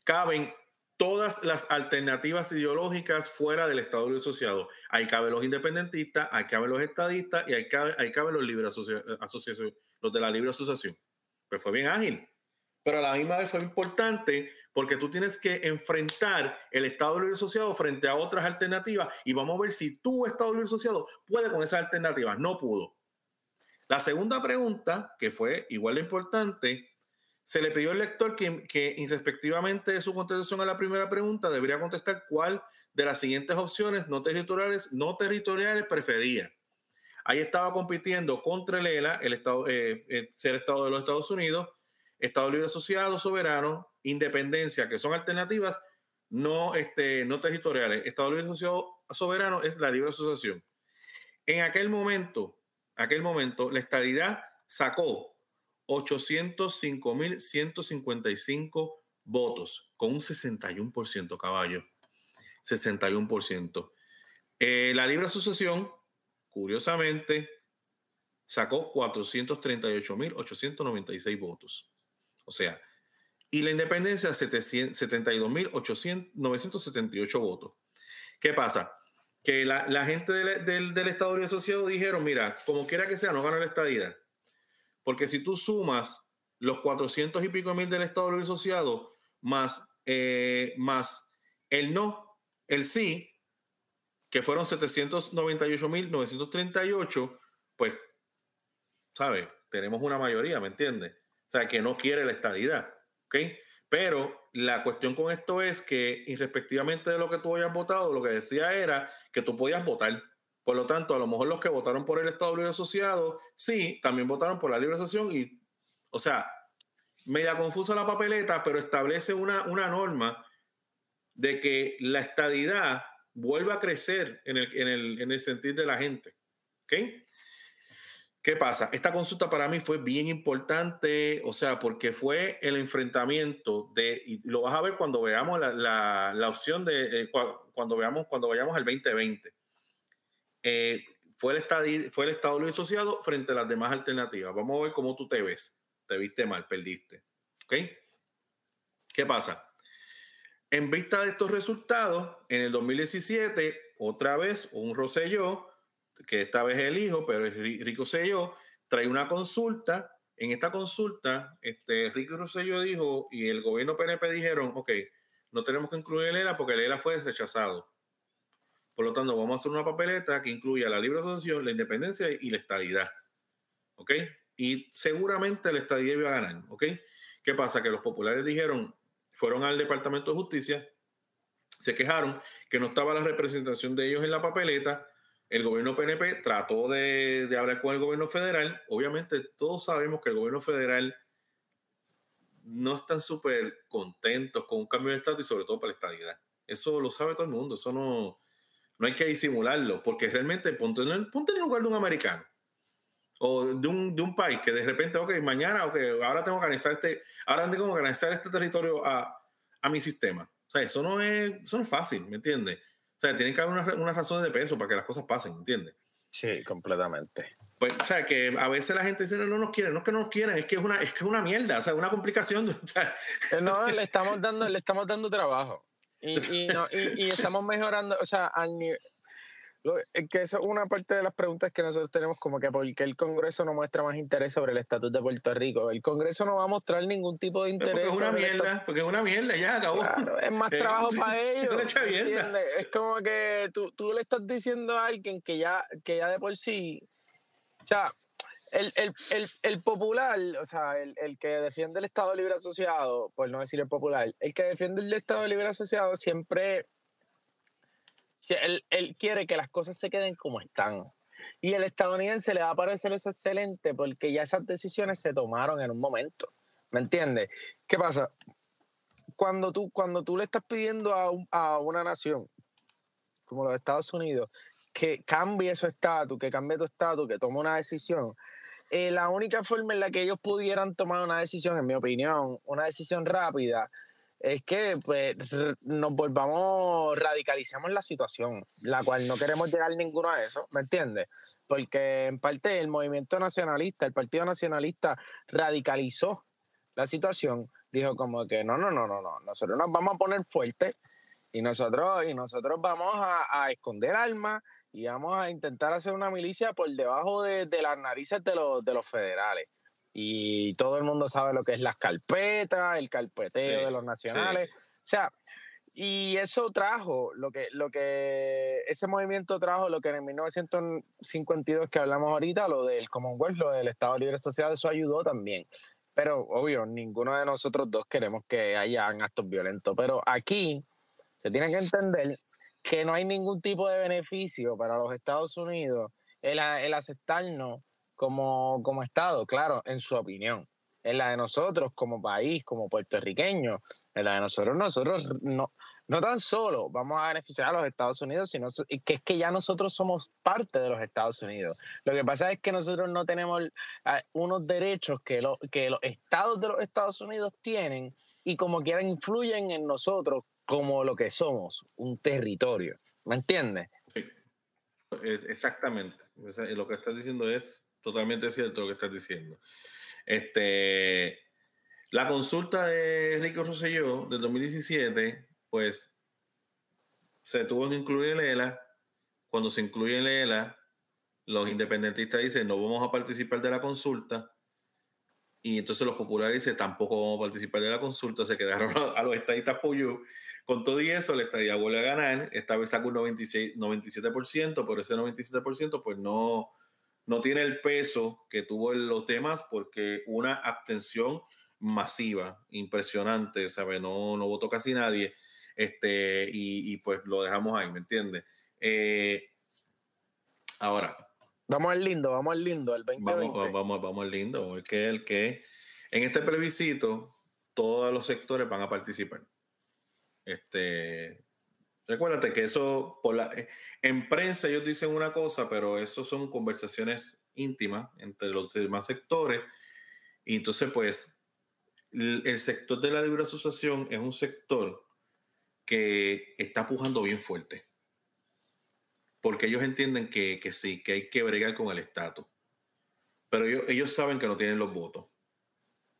caben todas las alternativas ideológicas fuera del Estado Libre Asociado. Ahí caben los independentistas, ahí caben los estadistas y ahí caben, ahí caben los, libre los de la libre asociación. Pues fue bien ágil. Pero a la misma vez fue importante porque tú tienes que enfrentar el Estado Libre Asociado frente a otras alternativas y vamos a ver si tu Estado Libre Asociado puede con esas alternativas. No pudo. La segunda pregunta, que fue igual de importante, se le pidió al lector que, que irrespectivamente de su contestación a la primera pregunta debería contestar cuál de las siguientes opciones no territoriales, no territoriales prefería. Ahí estaba compitiendo contra el ELA, el Estado, eh, eh, ser Estado de los Estados Unidos, Estado Libre Asociado, Soberano, independencia, que son alternativas no, este, no territoriales. Estado Libre Asociado Soberano es la libre asociación. En aquel momento, aquel momento, la estadidad sacó 805.155 votos, con un 61% caballo. 61%. Eh, la libre asociación, curiosamente, sacó 438.896 votos. O sea, y la independencia 72.978 votos. ¿Qué pasa? Que la, gente del, Estado Libre Asociado dijeron, mira, como quiera que sea, no gana la estadía. Porque si tú sumas los 400 y pico mil del Estado Libre Asociado más, eh, más el no, el sí, que fueron 798.938, pues, ¿sabes? Tenemos una mayoría, ¿me entiendes? O sea, que no quiere la estadidad. Pero la cuestión con esto es que, irrespectivamente de lo que tú hayas votado, lo que decía era que tú podías votar. Por lo tanto, a lo mejor los que votaron por el Estado Libre Asociado, sí, también votaron por la libre asociación y, o sea, media confusa la papeleta, pero establece una, una norma de que la estadidad vuelva a crecer en el, en el, en el sentir de la gente. ¿Ok? ¿Qué pasa? Esta consulta para mí fue bien importante, o sea, porque fue el enfrentamiento de, y lo vas a ver cuando veamos la, la, la opción de, eh, cuando veamos, cuando vayamos al 2020. Eh, fue, el estado, fue el Estado Libre Asociado frente a las demás alternativas. Vamos a ver cómo tú te ves. Te viste mal, perdiste. ¿Ok? ¿Qué pasa? En vista de estos resultados, en el 2017, otra vez un Rosselló, que esta vez es el hijo, pero es Rico Selló, trae una consulta. En esta consulta, este, Rico Rosselló dijo y el gobierno PNP dijeron, ok, no tenemos que incluir el ELA porque el ELA fue rechazado. Por lo tanto, vamos a hacer una papeleta que incluya la libre asociación, la independencia y la estabilidad. ¿Ok? Y seguramente la estadía iba a ganar. ¿Ok? ¿Qué pasa? Que los populares dijeron, fueron al Departamento de Justicia, se quejaron que no estaba la representación de ellos en la papeleta. El gobierno PNP trató de, hablar con el gobierno federal. Obviamente, todos sabemos que el gobierno federal no están súper contentos con un cambio de estatus y sobre todo para la estabilidad. Eso lo sabe todo el mundo. Eso no, no hay que disimularlo, porque realmente ponte ponte en el lugar de un americano o de un, de un país que de repente, ok, mañana, ok, ahora tengo que organizar este, ahora tengo que organizar este territorio a, a mi sistema. O sea, eso no es, eso no es fácil, ¿me entiendes? O sea, tienen que haber unas una razones de peso para que las cosas pasen, ¿me entiendes? Sí, completamente. Pues, o sea, que a veces la gente dice, no, no nos quieren, no es que no nos quieren, es que es una, es que es una mierda, o sea, una complicación. O sea. Eh, no, le estamos dando, le estamos dando trabajo. Y, y, no, y, y estamos mejorando, o sea, al nivel que eso es una parte de las preguntas que nosotros tenemos, como que por qué el Congreso no muestra más interés sobre el estatus de Puerto Rico. El Congreso no va a mostrar ningún tipo de interés. Porque es una mierda, porque es una mierda, ya acabó. es más trabajo para ellos. es como que tú, tú, le estás diciendo a alguien que ya, que ya de por sí, o sea, el, el, el, el popular, o sea, el, el, que defiende el Estado Libre Asociado, por no decir el popular, el que defiende el Estado Libre Asociado siempre él, quiere que las cosas se queden como están. Y el estadounidense le va a parecer eso excelente porque ya esas decisiones se tomaron en un momento. ¿Me entiendes? ¿Qué pasa? Cuando tú, cuando tú le estás pidiendo a, a una nación como los Estados Unidos que cambie su estatus, que cambie tu estatus, que tome una decisión, eh, la única forma en la que ellos pudieran tomar una decisión, en mi opinión, una decisión rápida, es que pues, nos volvamos, radicalicemos la situación, la cual no queremos llegar ninguno a eso, ¿me entiendes? Porque en parte el movimiento nacionalista, el Partido Nacionalista radicalizó la situación, dijo como que no, no, no, no, no, nosotros nos vamos a poner fuertes y nosotros, y nosotros vamos a, a esconder armas y vamos a intentar hacer una milicia por debajo de, de las narices de los, de los federales y todo el mundo sabe lo que es las carpetas, el carpeteo de los nacionales. O sea, y eso trajo, lo que, lo que, ese movimiento trajo lo que en 1952 que hablamos ahorita, lo del Commonwealth, lo del Estado Libre Social, eso ayudó también. Pero obvio, ninguno de nosotros dos queremos que hayan actos violentos. Pero aquí se tiene que entender que no hay ningún tipo de beneficio para los Estados Unidos el, el aceptarnos como, como Estado, claro, en su opinión. En la de nosotros como país, como puertorriqueños, en la de nosotros, nosotros no, no tan solo vamos a beneficiar a los Estados Unidos, sino que es que ya nosotros somos parte de los Estados Unidos. Lo que pasa es que nosotros no tenemos ah, unos derechos que, lo, que los estados de los Estados Unidos tienen y como quiera influyen en nosotros como lo que somos, un territorio. ¿Me entiendes? Sí. Exactamente. Lo que estás diciendo es totalmente cierto lo que estás diciendo. Este, la consulta de Rico Rosselló del 2017, pues se tuvo que incluir el ELA. Cuando se incluye el ELA, los independentistas dicen no vamos a participar de la consulta. Y entonces los populares dicen tampoco vamos a participar de la consulta. Se quedaron a los estadistas Puyú. Con todo y eso, la estadía vuelve a ganar. Esta vez sacó un 96, 97%, por ese 97% pues no, no tiene el peso que tuvo en los demás porque una abstención masiva, impresionante, ¿sabe? No, no votó casi nadie, este, y, pues lo dejamos ahí, ¿me entiendes? Eh, ahora. Vamos al lindo, vamos al lindo, el 2020. Vamos, vamos, vamos al lindo, el que, el que, En este plebiscito, todos los sectores van a participar. Este, recuérdate que eso, la, en prensa ellos dicen una cosa, pero eso son conversaciones íntimas entre los demás sectores. Y entonces, pues, el, sector de la libre asociación es un sector que está pujando bien fuerte. Porque ellos entienden que, que sí, que hay que bregar con el estatus. Pero ellos, ellos saben que no tienen los votos.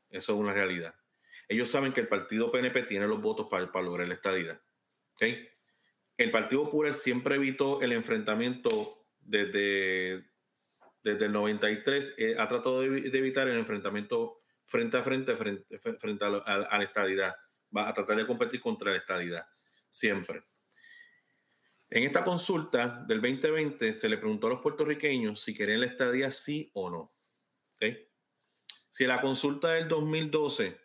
Eso es una realidad. Ellos saben que el partido PNP tiene los votos para, para lograr la estadidad. ¿Okay? El Partido Popular siempre evitó el enfrentamiento desde, desde el 93, eh, ha tratado de, evitar el enfrentamiento frente a frente, frente, frente a, la estadidad. Va a tratar de competir contra la estadidad, siempre. En esta consulta del 2020 se le preguntó a los puertorriqueños si querían la estadía sí o no. Si en la consulta del 2012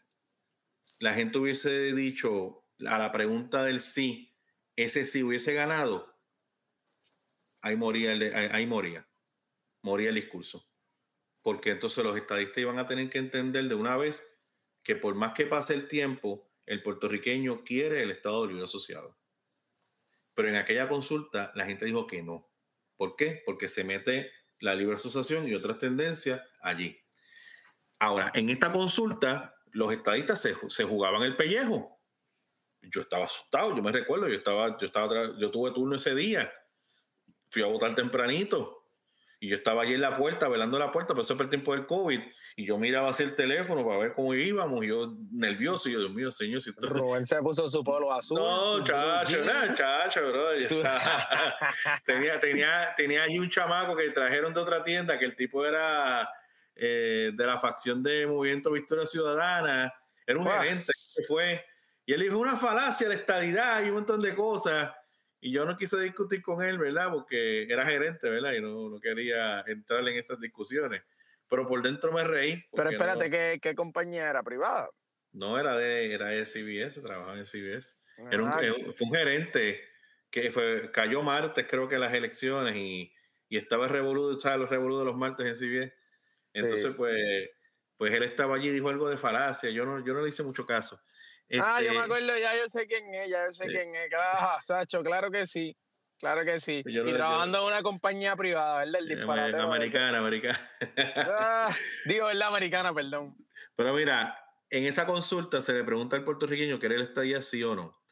la gente hubiese dicho a la pregunta del sí, ese sí hubiese ganado, ahí moría, ahí, moría, moría el discurso. Porque entonces los estadistas iban a tener que entender de una vez que por más que pase el tiempo, el puertorriqueño quiere el Estado Libre Asociado. Pero en aquella consulta la gente dijo que no. ¿Por qué? Porque se mete la libre asociación y otras tendencias allí. Ahora, en esta consulta, los estadistas se, jugaban el pellejo. Yo estaba asustado, yo me recuerdo, yo estaba, yo estaba, yo tuve turno ese día, fui a votar tempranito y yo estaba allí en la puerta, velando la puerta, pasó el tiempo del COVID, y yo miraba así el teléfono para ver cómo íbamos, y yo nervioso, y yo, Dios mío, señor, si Rubén se puso su polo azul. No, chacho, no, chacho, bro. tenía, tenía, tenía allí un chamaco que trajeron de otra tienda, que el tipo era eh, de la facción de Movimiento Victoria Ciudadana, era un gerente que fue, y él dijo una falacia, la estadidad y un montón de cosas, y yo no quise discutir con él, ¿verdad? Porque era gerente, ¿verdad? Y no, no quería entrar en esas discusiones, pero por dentro me reí. Pero espérate, ¿qué, ¿qué, compañía era privada? No, era de, era de CBS, trabajaba en CBS. Era un, ah, fue un gerente que fue, cayó martes, creo que las elecciones, y, y estaba revoludo, ¿sabes? Los revoludos los martes en CBS. Entonces, pues, pues él estaba allí y dijo algo de falacia. Yo no, yo no le hice mucho caso. Ah, yo me este acuerdo, ya yo sé quién es, ya yo sé quién es. Claro, Sacho, claro que sí. Claro que sí. y trabajando en una compañía privada, ¿verdad? El disparate. Americana, americana. Ah, digo, ¿verdad? Americana, perdón. Pero mira, en esa consulta se le pregunta al puertorriqueño que él estaría sí o no.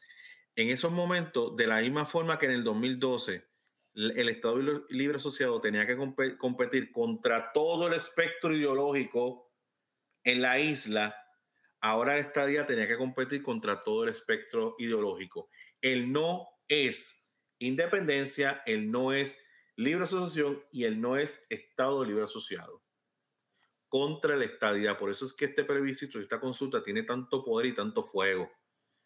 En esos momentos, de la misma forma que en el 2012, el Estado Libre Asociado tenía que competir contra todo el espectro ideológico en la isla, ahora el estadía tenía que competir contra todo el espectro ideológico. El no es independencia, el no es libre asociación y el no es Estado Libre Asociado contra la estadía. Por eso es que este plebiscito, esta consulta tiene tanto poder y tanto fuego.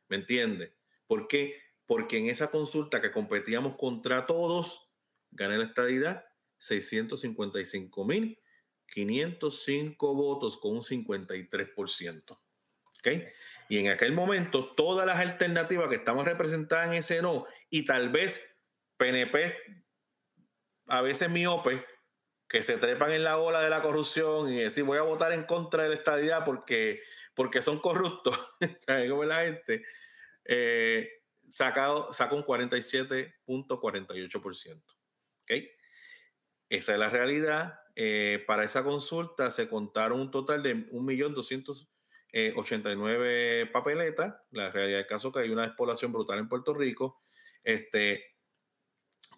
¿Me entiende? ¿Por qué? porque en esa consulta que competíamos contra todos, gané la estadidad 655.505 votos con un 53%. ¿Okay? Y en aquel momento, todas las alternativas que estamos representadas en ese no, y tal vez PNP, a veces miope, que se trepan en la ola de la corrupción y decir voy a votar en contra de la estadidad porque, porque son corruptos, ¿sabes cómo es la gente? Eh, sacado, saca un 47.48%. ¿okay? Esa es la realidad. Eh, para esa consulta se contaron un total de 1.289 papeletas. La realidad del caso es que hay una despoblación brutal en Puerto Rico. Este,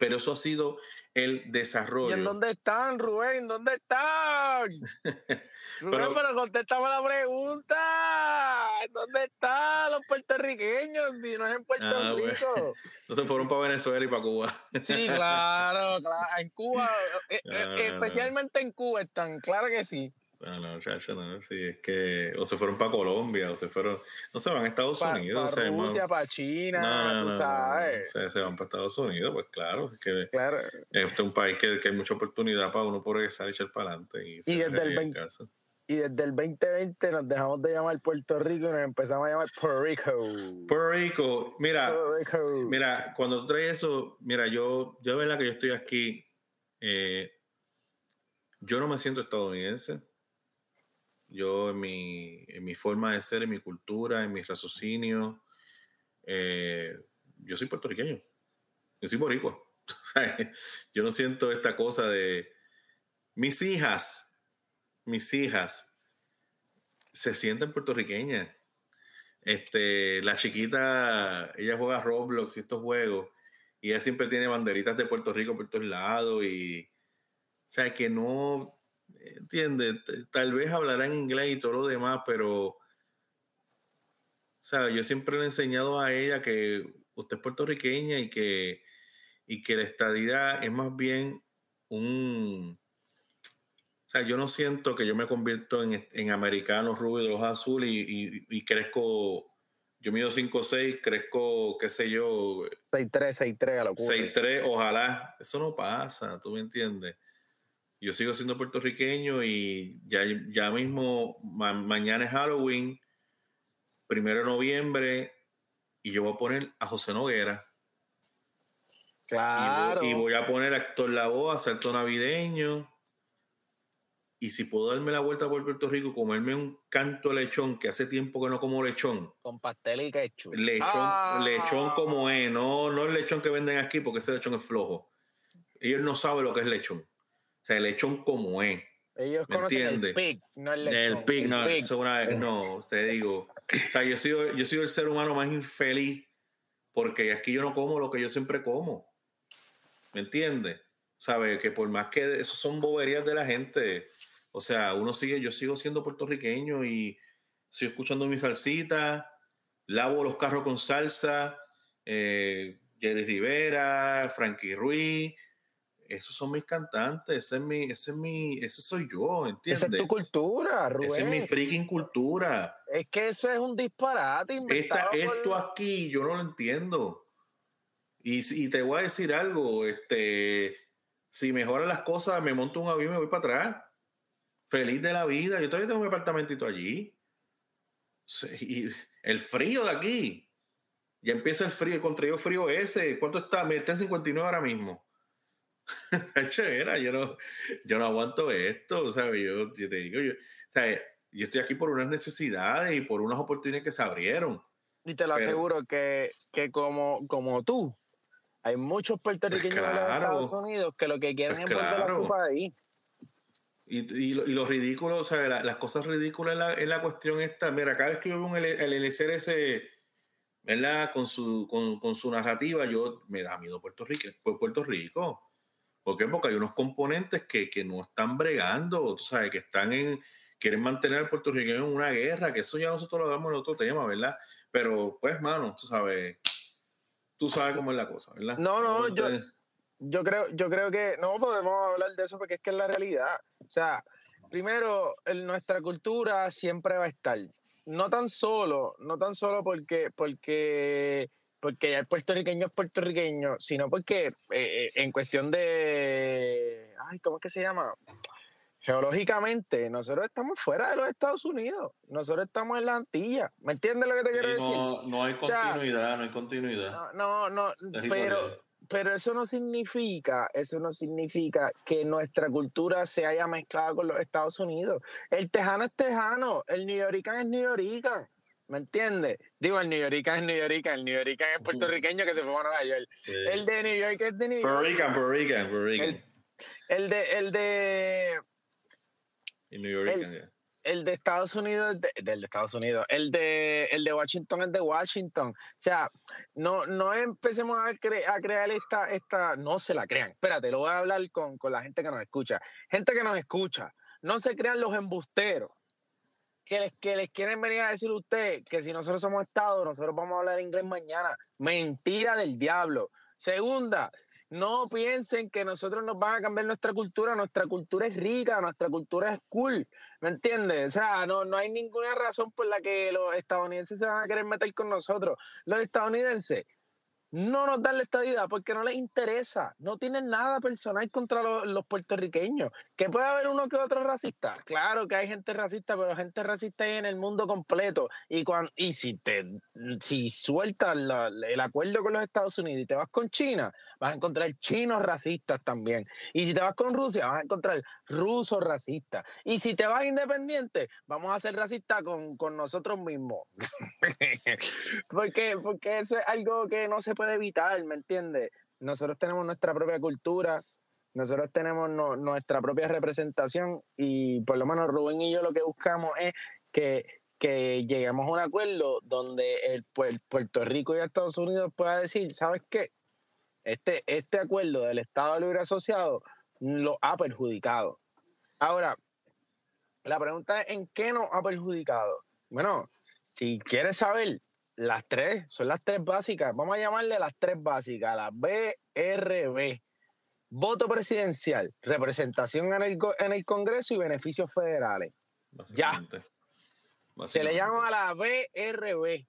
pero eso ha sido el desarrollo. ¿Y en dónde están, Rubén? ¿Dónde están? Rubén, pero, contéstame la pregunta. ¿Dónde están los puertorriqueños? no es en Puerto ah, Rico. No se fueron para Venezuela y para Cuba. sí, claro, claro. En Cuba, eh, eh, especialmente en Cuba están, claro que sí. No, no, chacho, no, sí, es que o se fueron para Colombia, o se furon, no se van a Estados Unidos. Para Rusia, para China, tú sabes. se, van para Estados Unidos, pues claro, es que claro. este es un país que, que, hay mucha oportunidad para uno progresar y echar para adelante. Y, y desde, el 20, y desde el 2020 nos dejamos de llamar Puerto Rico y nos empezamos a llamar Puerto Rico. Puerto Rico, mira, mira, cuando traes eso, mira, yo, yo verdad que yo estoy aquí, eh, yo no me siento estadounidense Yo en mi, en mi forma de ser, en mi cultura, en mi raciocinio, eh, yo soy puertorriqueño. Yo soy boricua. yo no siento esta cosa de mis hijas, mis hijas se sienten puertorriqueñas. Este, la chiquita, ella juega Roblox y estos juegos, y ella siempre tiene banderitas de Puerto Rico por todos lados, y o sea, que no, entiende, tal vez hablará en inglés y todo lo demás, pero, o sea, yo siempre le he enseñado a ella que usted es puertorriqueña y que, y que la estadidad es más bien un, o sea, yo no siento que yo me convierto en, en americano rubio de ojos azul y, y, crezco, yo mido 5'6, crezco, qué sé yo. 6'3, 6'3 a locura. 6'3, ojalá. Eso no pasa, tú me entiendes. Yo sigo siendo puertorriqueño y ya, ya mismo, mañana es Halloween, primero de noviembre, y yo voy a poner a José Noguera. Claro. Y voy, a poner a Héctor Lavoe, a salto navideño y si puedo darme la vuelta por Puerto Rico, comerme un canto de lechón, que hace tiempo que no como lechón. Con pastel y ketchup. Lechón, ah. lechón como es, no, no el lechón que venden aquí, porque ese lechón es flojo. Ellos no saben lo que es lechón. Sea, el lechón como es. Ellos conocen el pig, no el lechón. El pig, no, Es una, no, usted digo. O sea, yo soy, yo soy el ser humano más infeliz porque aquí yo no como lo que yo siempre como. ¿Me entiende? ¿Sabe? Que por más que eso son boberías de la gente, o sea, uno sigue, yo sigo siendo puertorriqueño y sigo escuchando mi salsita, lavo los carros con salsa, eh, Jerry Rivera, Frankie Ruiz, esos son mis cantantes, ese es mi, ese es mi, ese soy yo, ¿entiendes? Esa es tu cultura, Rubén. Esa es mi freaking cultura. Es que eso es un disparate esto aquí yo no lo entiendo. Y, y, te voy a decir algo, este, si mejoran las cosas, me monto un avión y me voy para atrás feliz de la vida. Yo todavía tengo un apartamentito allí. y el frío de aquí. Ya empieza el frío, el contrario frío ese. ¿Cuánto está? Me está en 59 ahora mismo. Era, yo no, yo no aguanto esto, ¿sabes? Yo, yo te digo, yo, yo estoy aquí por unas necesidades y por unas oportunidades que se abrieron. Y te lo aseguro que, que como, como tú, hay muchos pues puertorriqueños en los Estados Unidos que lo que quieren pues es volver a su país. Y, y, lo, ridículo, o sea, las cosas ridículas en la, en la, cuestión esta, mira, cada vez que yo veo el, el ese ¿verdad? Con su, con, con, su narrativa, yo me da miedo Puerto Rico, pues Puerto Rico. ¿Por qué? Porque hay unos componentes que, que no están bregando, tú sabes, que están en, quieren mantener al puertorriqueño en una guerra, que eso ya nosotros lo damos en otro tema, ¿verdad? Pero, pues, mano, tú sabes, tú sabes cómo es la cosa, ¿verdad? No, no, yo, yo creo, yo creo que no podemos hablar de eso porque es que es la realidad. O sea, primero, en nuestra cultura siempre va a estar. No tan solo, no tan solo porque, porque, porque el puertorriqueño es puertorriqueño, sino porque eh, eh, en cuestión de, ay, ¿cómo es que se llama? Geológicamente, nosotros estamos fuera de los Estados Unidos. Nosotros estamos en la Antilla. ¿Me entiendes lo que te quiero decir? No, hay continuidad, no hay continuidad. No, no, no pero pero eso no significa, eso no significa que nuestra cultura se haya mezclado con los Estados Unidos. El tejano es tejano, el New Yorican es New Yorican. ¿Me entiendes? Digo, el New Yorican es New Yorican, el New Yorican es puertorriqueño que se fue a Nueva York. El de New York es de New York. Puerto Rican, Puerto Rican, Puerto Rican. El, de, el de... El New el de Estados Unidos, del de Estados Unidos, el de, el de Washington es de Washington. O sea, no, no empecemos a, a crear esta, esta, no se la crean. Espérate, lo voy a hablar con, con la gente que nos escucha. Gente que nos escucha, no se crean los embusteros. Que les, que les quieren venir a decir a usted que si nosotros somos Estado, nosotros vamos a hablar inglés mañana. Mentira del diablo. Segunda, no piensen que nosotros nos van a cambiar nuestra cultura. Nuestra cultura es rica, nuestra cultura es cool. ¿Me entiendes? O sea, no, no hay ninguna razón por la que los estadounidenses se van a querer meter con nosotros. Los estadounidenses no nos dan la estadidad porque no les interesa. No tienen nada personal contra los, puertorriqueños. ¿Que puede haber uno que otro racista? Claro que hay gente racista, pero gente racista hay en el mundo completo. Y, cuando, y si, te, si sueltas el acuerdo con los Estados Unidos y te vas con China, vas a encontrar chinos racistas también. Y si te vas con Rusia, vas a encontrar rusos racistas. Y si te vas independiente, vamos a ser racistas con, con nosotros mismos. porque, porque eso es algo que no se puede evitar, ¿me entiendes? Nosotros tenemos nuestra propia cultura, nosotros tenemos nuestra propia representación y por lo menos Rubén y yo lo que buscamos es que, que lleguemos a un acuerdo donde el, Puerto Rico y Estados Unidos pueda decir, ¿sabes qué? Este, este acuerdo del Estado Libre Asociado lo ha perjudicado. Ahora, la pregunta es, ¿en qué nos ha perjudicado? Bueno, si quieres saber, las tres, son las tres básicas. Vamos a llamarle las tres básicas, las BRB. Voto presidencial, representación en el, en el Congreso y beneficios federales. Ya. Se le llama a la BRB.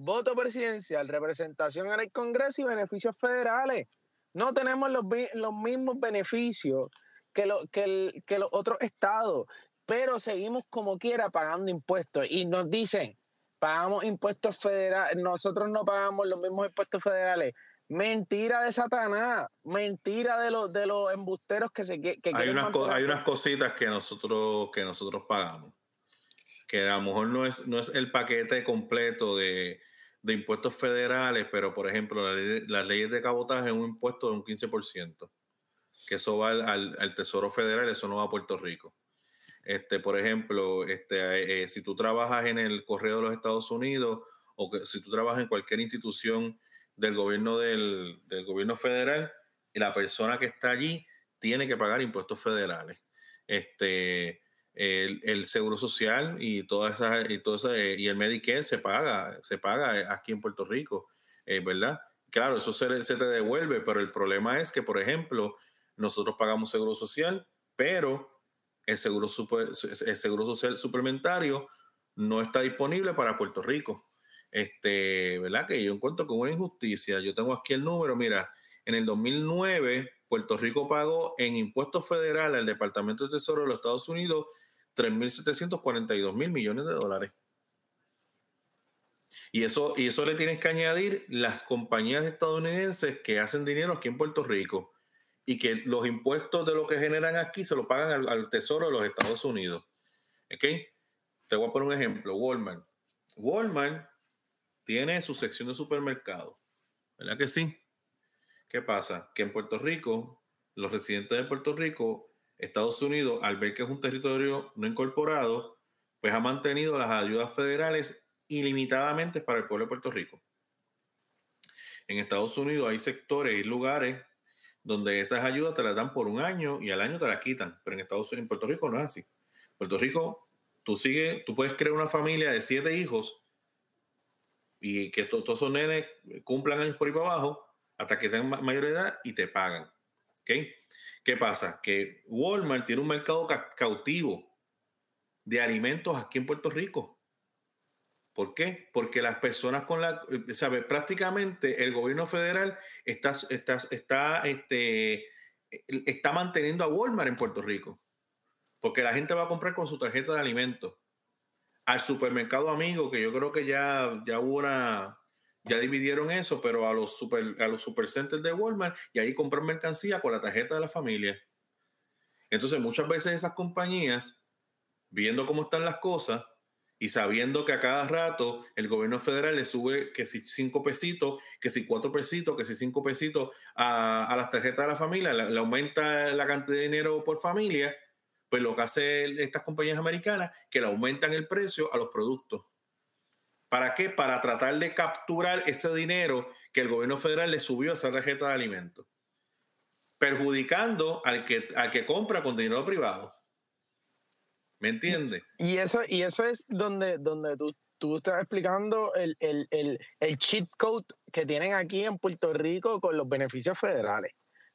Voto presidencial, representación en el Congreso y beneficios federales. No tenemos los, los mismos beneficios que, lo, que, que los otros estados, pero seguimos como quiera pagando impuestos. Y nos dicen, pagamos impuestos federales, nosotros no pagamos los mismos impuestos federales. Mentira de Satanás, mentira de los de los embusteros que se que hay unas hay unas cositas que nosotros que nosotros pagamos que a lo mejor no es no es el paquete completo de, de impuestos federales, pero por ejemplo las leyes de cabotaje es un impuesto de un 15%, que eso va al, al Tesoro Federal, eso no va a Puerto Rico. Este, por ejemplo, este, eh, si tú trabajas en el Correo de los Estados Unidos o que, si tú trabajas en cualquier institución del gobierno del, del gobierno federal, la persona que está allí tiene que pagar impuestos federales. Este, el, seguro social y todas esas y todo ese, y el Medicare se paga, se paga aquí en Puerto Rico, eh, ¿verdad? Claro, eso se, te devuelve, pero el problema es que, por ejemplo, nosotros pagamos seguro social, pero el seguro, el seguro social suplementario no está disponible para Puerto Rico. Este, ¿verdad? Que yo encuentro como una injusticia. Yo tengo aquí el número, mira, en el 2009 Puerto Rico pagó en impuestos federales al Departamento de Tesoro de los Estados Unidos 3.742 mil millones de dólares. Y eso, y eso le tienes que añadir las compañías estadounidenses que hacen dinero aquí en Puerto Rico y que los impuestos de lo que generan aquí se lo pagan al, Tesoro de los Estados Unidos. ¿Ok? Te voy a poner un ejemplo, Walmart. Walmart tiene su sección de supermercado, ¿verdad que sí? ¿Qué pasa? Que en Puerto Rico, los residentes de Puerto Rico, Estados Unidos, al ver que es un territorio no incorporado, pues ha mantenido las ayudas federales ilimitadamente para el pueblo de Puerto Rico. En Estados Unidos hay sectores y lugares donde esas ayudas te las dan por un año y al año te las quitan. Pero en Estados Unidos, en Puerto Rico no es así. Puerto Rico, tú sigues, tú puedes crear una familia de siete hijos y que todos esos nenes cumplan años por ahí para abajo hasta que tengan mayor edad y te pagan. ¿Okay? ¿Qué pasa? Que Walmart tiene un mercado cautivo de alimentos aquí en Puerto Rico. ¿Por qué? Porque las personas con la, eh, ¿sabe? Prácticamente el gobierno federal está, está, está, este, está manteniendo a Walmart en Puerto Rico. Porque la gente va a comprar con su tarjeta de alimentos. Al supermercado amigo, que yo creo que ya, ya hubo una, ya dividieron eso, pero a los super, a los de Walmart y ahí comprar mercancía con la tarjeta de la familia. Entonces, muchas veces esas compañías, viendo cómo están las cosas, y sabiendo que a cada rato el gobierno federal le sube que si cinco pesitos, que si cuatro pesitos, que si cinco pesitos a, las tarjetas de la familia, le, aumenta la cantidad de dinero por familia, pues lo que hacen estas compañías americanas, que le aumentan el precio a los productos. ¿Para qué? Para tratar de capturar ese dinero que el gobierno federal le subió a esa tarjeta de alimentos, perjudicando al que, al que compra con dinero privado. ¿Me entiendes? Y, eso, y eso es donde, donde tú, tú estás explicando el, el, el, el cheat code que tienen aquí en Puerto Rico con los beneficios federales.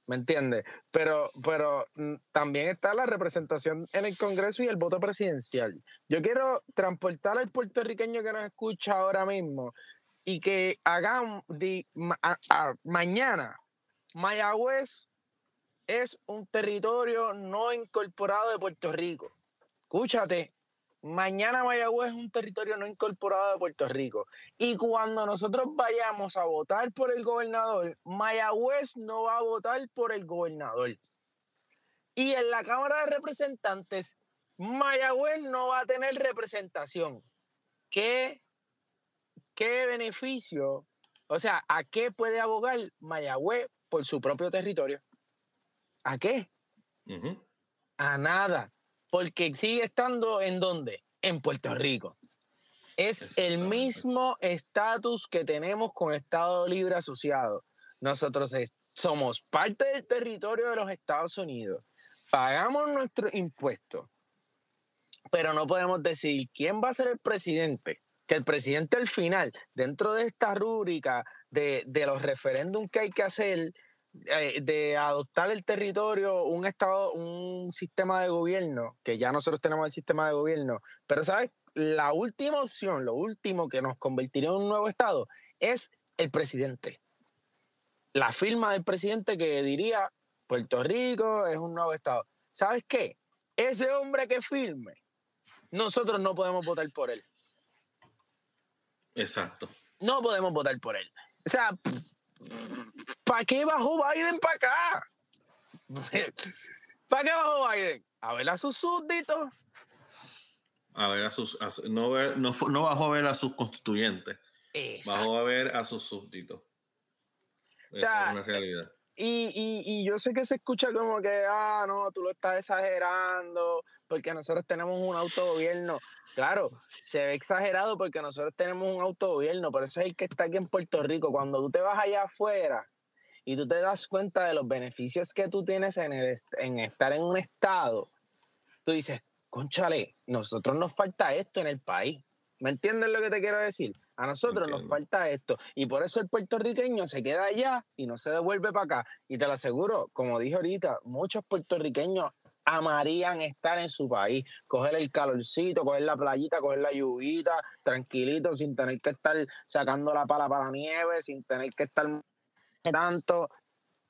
¿Me entiendes? Pero, pero mm, también está la representación en el Congreso y el voto presidencial. Yo quiero transportar al puertorriqueño que nos escucha ahora mismo y que hagamos mañana Mayagüez es un territorio no incorporado de Puerto Rico. Escúchate, mañana Mayagüez es un territorio no incorporado de Puerto Rico. Y cuando nosotros vayamos a votar por el gobernador, Mayagüez no va a votar por el gobernador. Y en la Cámara de Representantes, Mayagüez no va a tener representación. ¿Qué, qué beneficio? O sea, ¿a qué puede abogar Mayagüez por su propio territorio? ¿A qué? A nada. Porque sigue estando en dónde? En Puerto Rico. Es el mismo estatus que tenemos con Estado Libre Asociado. Nosotros somos parte del territorio de los Estados Unidos. Pagamos nuestros impuestos. Pero no podemos decir quién va a ser el presidente. Que el presidente al final, dentro de esta rúbrica de, de los referéndums que hay que hacer, de adoptar el territorio, un estado, un sistema de gobierno, que ya nosotros tenemos el sistema de gobierno, pero sabes, la última opción, lo último que nos convertiría en un nuevo estado es el presidente. La firma del presidente que diría Puerto Rico es un nuevo estado. ¿Sabes qué? Ese hombre que firme, nosotros no podemos votar por él. Exacto. No podemos votar por él. O sea, ¿Para qué bajó Biden para acá? ¿Para qué bajó Biden? A ver a sus súbditos. A ver a sus. no, bajó a ver a sus constituyentes. Bajó a ver a sus súbditos. Esa es una realidad. Y, yo sé que se escucha como que, ah, no, tú lo estás exagerando, porque nosotros tenemos un autogobierno. Claro, se ve exagerado porque nosotros tenemos un autogobierno, por eso es el que está aquí en Puerto Rico. Cuando tú te vas allá afuera y tú te das cuenta de los beneficios que tú tienes en, el, en estar en un estado, tú dices, conchale, nosotros nos falta esto en el país. ¿Me entiendes lo que te quiero decir? A nosotros nos falta esto. Y por eso el puertorriqueño se queda allá y no se devuelve para acá. Y te lo aseguro, como dije ahorita, muchos puertorriqueños amarían estar en su país, coger el calorcito, coger la playita, coger la lluvita, tranquilito, sin tener que estar sacando la pala para la nieve, sin tener que estar tanto.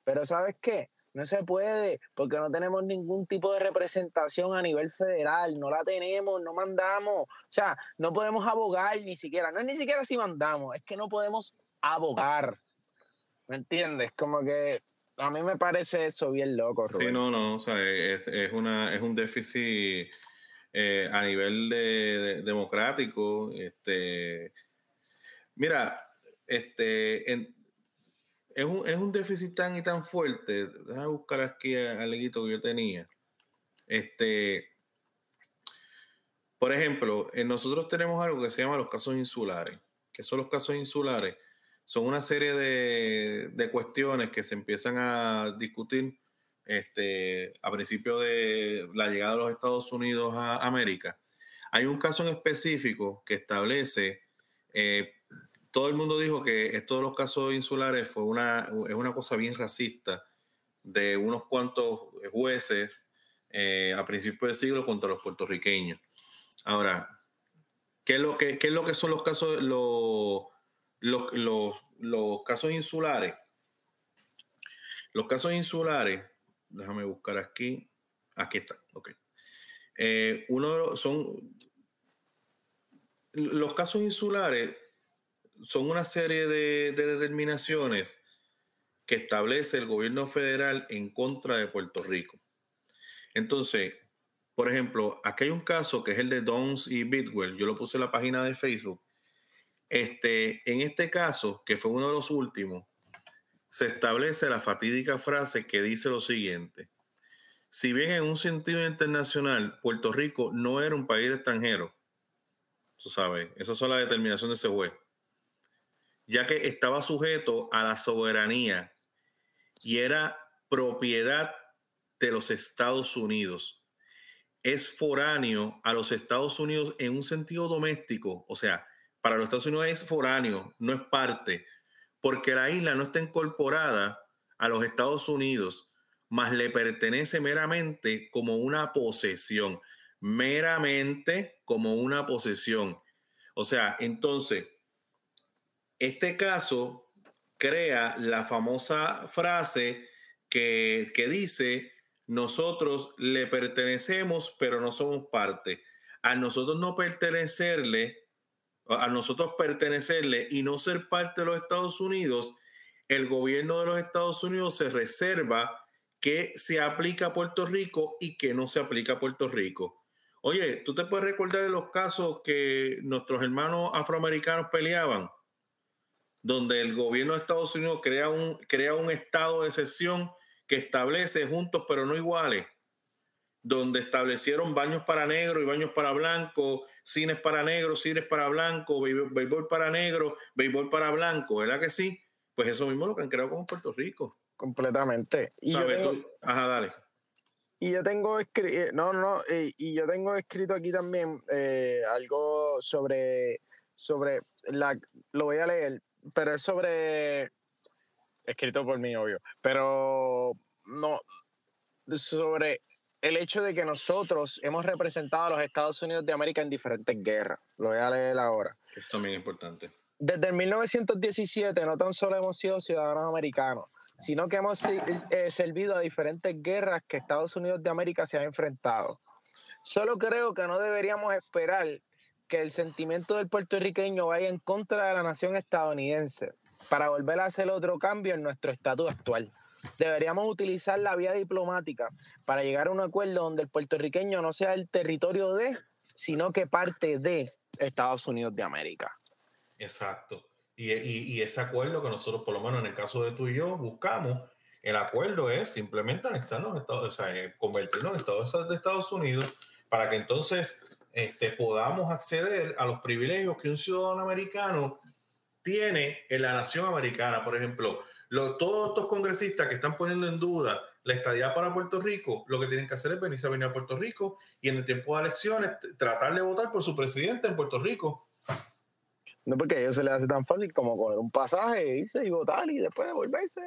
Pero ¿sabes qué? No se puede, porque no tenemos ningún tipo de representación a nivel federal, no la tenemos, no mandamos, o sea, no podemos abogar ni siquiera, no es ni siquiera si mandamos, es que no podemos abogar, ¿me entiendes? Como que a mí me parece eso bien loco, Rubén. Sí, no, no, o sea, es, una, es un déficit eh, a nivel de, democrático, este, mira, este, en, es un, es un déficit tan y tan fuerte. Déjame buscar aquí al leguito que yo tenía. Este, por ejemplo, nosotros tenemos algo que se llama los casos insulares. que son los casos insulares? Son una serie de, de cuestiones que se empiezan a discutir este, a principio de la llegada de los Estados Unidos a América. Hay un caso en específico que establece eh, todo el mundo dijo que esto de los casos insulares fue una, es una cosa bien racista de unos cuantos jueces eh, a principios del siglo contra los puertorriqueños. Ahora, ¿qué es lo que, es lo que son los casos, los, los, casos insulares? Los casos insulares, déjame buscar aquí. Aquí está, ok. Eh, uno los, son los casos insulares son una serie de, determinaciones que establece el gobierno federal en contra de Puerto Rico. Entonces, por ejemplo, aquí hay un caso que es el de Dons y Bidwell. Yo lo puse en la página de Facebook. Este, en este caso, que fue uno de los últimos, se establece la fatídica frase que dice lo siguiente. Si bien en un sentido internacional Puerto Rico no era un país extranjero, tú sabes, esa son la determinación de ese juez ya que estaba sujeto a la soberanía y era propiedad de los Estados Unidos. Es foráneo a los Estados Unidos en un sentido doméstico, o sea, para los Estados Unidos es foráneo, no es parte, porque la isla no está incorporada a los Estados Unidos, más le pertenece meramente como una posesión, meramente como una posesión. O sea, entonces, este caso crea la famosa frase que, que dice, nosotros le pertenecemos, pero no somos parte. A nosotros no pertenecerle, a nosotros pertenecerle y no ser parte de los Estados Unidos, el gobierno de los Estados Unidos se reserva que se aplica a Puerto Rico y que no se aplica a Puerto Rico. Oye, ¿tú te puedes recordar de los casos que nuestros hermanos afroamericanos peleaban? Donde el gobierno de Estados Unidos crea un, crea un estado de excepción que establece juntos pero no iguales, donde establecieron baños para negros y baños para blancos, cines para negros, cines para blancos, béisbol para negros, béisbol para blancos, ¿verdad que sí? Pues eso mismo lo que han creado con Puerto Rico. Completamente. Y yo tengo, Ajá, dale. Y yo tengo escrito, eh, no, no, y, yo tengo escrito aquí también eh, algo sobre, sobre la, lo voy a leer, pero es sobre, escrito por mí, obvio, pero no, sobre el hecho de que nosotros hemos representado a los Estados Unidos de América en diferentes guerras. Lo voy a leer ahora. Es también importante. Desde el 1917 no tan solo hemos sido ciudadanos americanos, sino que hemos eh, servido a diferentes guerras que Estados Unidos de América se ha enfrentado. Solo creo que no deberíamos esperar que el sentimiento del puertorriqueño vaya en contra de la nación estadounidense para volver a hacer otro cambio en nuestro estatus actual. Deberíamos utilizar la vía diplomática para llegar a un acuerdo donde el puertorriqueño no sea el territorio de, sino que parte de Estados Unidos de América. Exacto. Y, ese acuerdo que nosotros, por lo menos en el caso de tú y yo, buscamos, el acuerdo es simplemente anexarnos, Estados, o sea, eh, convertirnos en Estados de Estados Unidos para que entonces este, podamos acceder a los privilegios que un ciudadano americano tiene en la nación americana. Por ejemplo, todos estos congresistas que están poniendo en duda la estadía para Puerto Rico, lo que tienen que hacer es venirse a venir a Puerto Rico y en el tiempo de elecciones tratar de votar por su presidente en Puerto Rico. No porque a ellos se les hace tan fácil como coger un pasaje, irse y votar y después devolverse.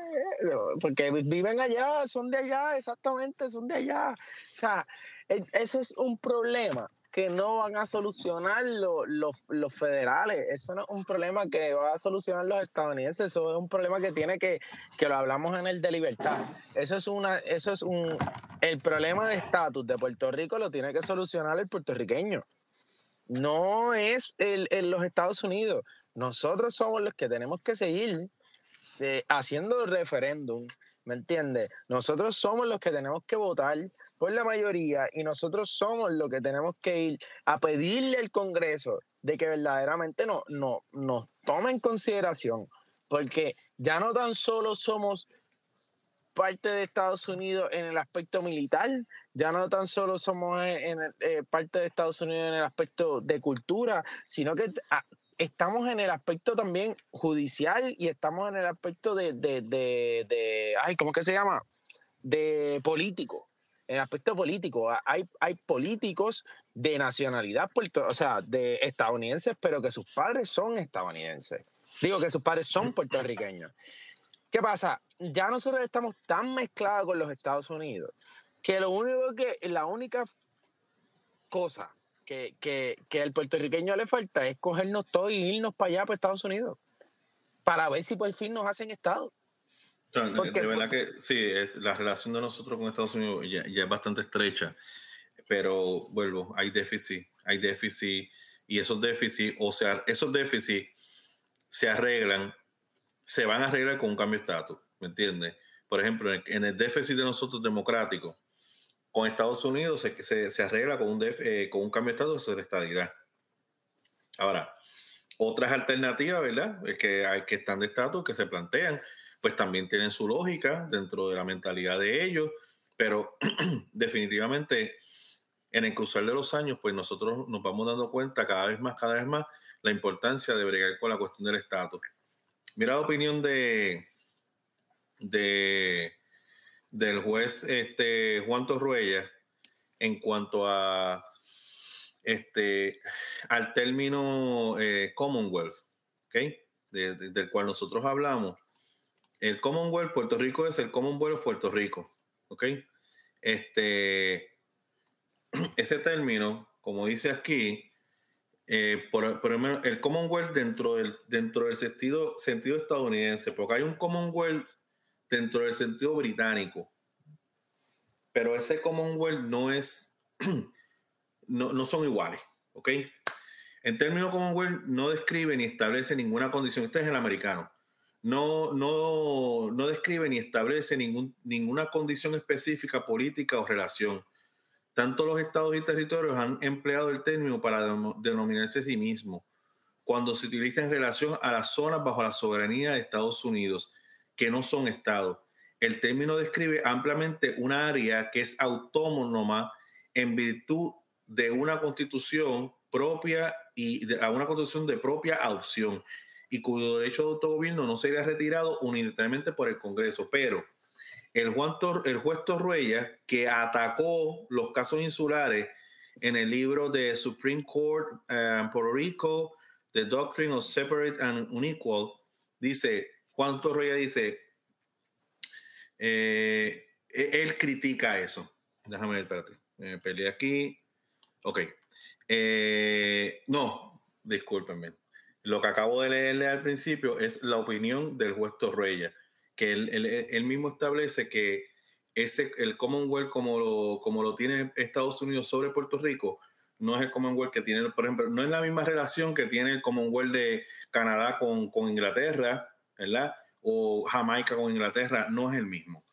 Porque viven allá, son de allá, exactamente, son de allá. O sea, e, eso es un problema que no van a solucionar los, federales. Eso no es un problema que va a solucionar los estadounidenses. Eso es un problema que tiene que, que lo hablamos en el de libertad. Eso es una, eso es un, el problema de estatus de Puerto Rico lo tiene que solucionar el puertorriqueño no es el, los Estados Unidos. Nosotros somos los que tenemos que seguir eh, haciendo referéndum, ¿me entiendes? Nosotros somos los que tenemos que votar por la mayoría y nosotros somos los que tenemos que ir a pedirle al Congreso de que verdaderamente no, no, nos tome en consideración, porque ya no tan solo somos parte de Estados Unidos en el aspecto militar, ya no tan solo somos en, eh, parte de Estados Unidos en el aspecto de cultura, sino que ah, estamos en el aspecto también judicial y estamos en el aspecto de, de, de, ay, ¿cómo que se llama? De político. En aspecto político, hay, hay políticos de nacionalidad, o sea, de estadounidenses, pero que sus padres son estadounidenses. Digo que sus padres son puertorriqueños. ¿Qué pasa? Ya nosotros estamos tan mezclados con los Estados Unidos que lo único que, la única cosa que, que, que al puertorriqueño le falta es cogernos todo y irnos para allá, para Estados Unidos, para ver si por fin nos hacen Estado. De verdad que sí, la relación de nosotros con Estados Unidos ya, ya, es bastante estrecha, pero vuelvo, hay déficit, hay déficit, y esos déficits, o sea, esos déficits se arreglan se van a arreglar con un cambio de estatus, ¿me entiendes? Por ejemplo, en el déficit de nosotros democrático, con Estados Unidos se, se, arregla con un, eh, con un cambio de estatus de estadidad. Ahora, otras alternativas, ¿verdad? Que, hay, que están de estatus, que se plantean, pues también tienen su lógica dentro de la mentalidad de ellos, pero definitivamente en el cruzar de los años, pues nosotros nos vamos dando cuenta cada vez más, cada vez más, la importancia de bregar con la cuestión del estatus. Mira la opinión de, de del juez este, Juan Torruella en cuanto a este al término eh, Commonwealth, ¿okay? del cual nosotros hablamos. El Commonwealth Puerto Rico es el Commonwealth Puerto Rico, ¿ok? Este, ese término, como dice aquí, eh, por, por, el Commonwealth dentro del, dentro del sentido, sentido estadounidense, porque hay un Commonwealth dentro del sentido británico, pero ese Commonwealth no es, no, no son iguales, ¿ok? En términos Commonwealth no describe ni establece ninguna condición, este es el americano, no, no, no describe ni establece ninguna condición específica política o relación. Tanto los estados y territorios han empleado el término para denominarse a sí mismos, cuando se utiliza en relación a las zonas bajo la soberanía de Estados Unidos, que no son estados. El término describe ampliamente una área que es autónoma en virtud de una constitución propia y a una constitución de propia adopción y cuyo derecho de autogobierno no sería retirado unilateralmente por el Congreso. Pero el, Juan el juez Torruella, que atacó los casos insulares en el libro de Supreme Court um, Puerto Rico, The Doctrine of Separate and Unequal, dice, Juan Torruella dice, eh, e-, él critica eso. Déjame ver, espérate. Me peleé aquí. Ok. Eh, no, discúlpenme. Lo que acabo de leerle al principio es la opinión del juez Torreya, que él, mismo establece que ese, el Commonwealth como lo, como lo tiene Estados Unidos sobre Puerto Rico, no es el Commonwealth que tiene, por ejemplo, no es la misma relación que tiene el Commonwealth de Canadá con, con Inglaterra, ¿verdad? O Jamaica con Inglaterra, no es el mismo.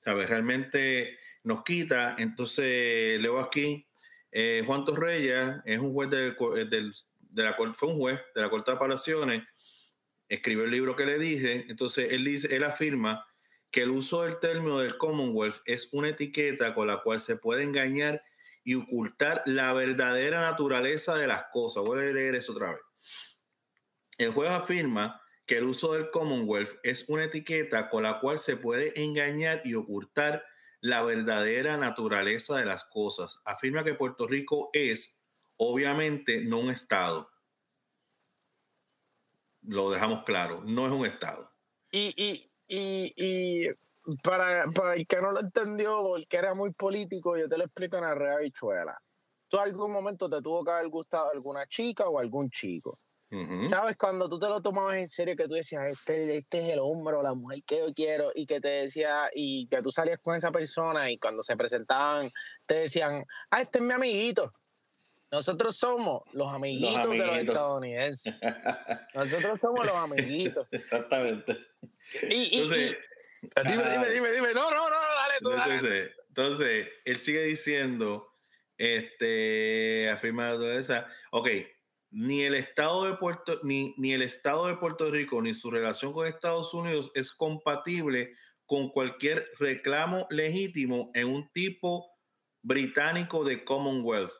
¿Sabes? Realmente nos quita, entonces leo aquí, eh, Juan Torreya es un juez del, del, de la fue un juez de la Corte de Apelaciones, escribió el libro que le dije, entonces él dice, él afirma que el uso del término del Commonwealth es una etiqueta con la cual se puede engañar y ocultar la verdadera naturaleza de las cosas. Voy a leer eso otra vez. El juez afirma que el uso del Commonwealth es una etiqueta con la cual se puede engañar y ocultar la verdadera naturaleza de las cosas. Afirma que Puerto Rico es Obviamente no un Estado. Lo dejamos claro, no es un Estado. Y, y, y, y para, para, el que no lo entendió, porque era muy político, yo te lo explico en la red bichuela. ¿Tú algún momento te tuvo que haber gustado alguna chica o algún chico? ¿Sabes? Cuando tú te lo tomabas en serio, que tú decías, este, este es el hombre o la mujer que yo quiero, y que te decía, y que tú salías con esa persona, y cuando se presentaban, te decían, ah, este es mi amiguito. Nosotros somos los amiguitos, de los estadounidenses. Nosotros somos los amiguitos. Exactamente. Y, entonces, dime, dime, dime, dime. No, no, no, dale tú. Entonces, entonces él sigue diciendo, este, afirma esa, ok, ni el Estado de Puerto, ni, ni el Estado de Puerto Rico, ni su relación con Estados Unidos es compatible con cualquier reclamo legítimo en un tipo británico de Commonwealth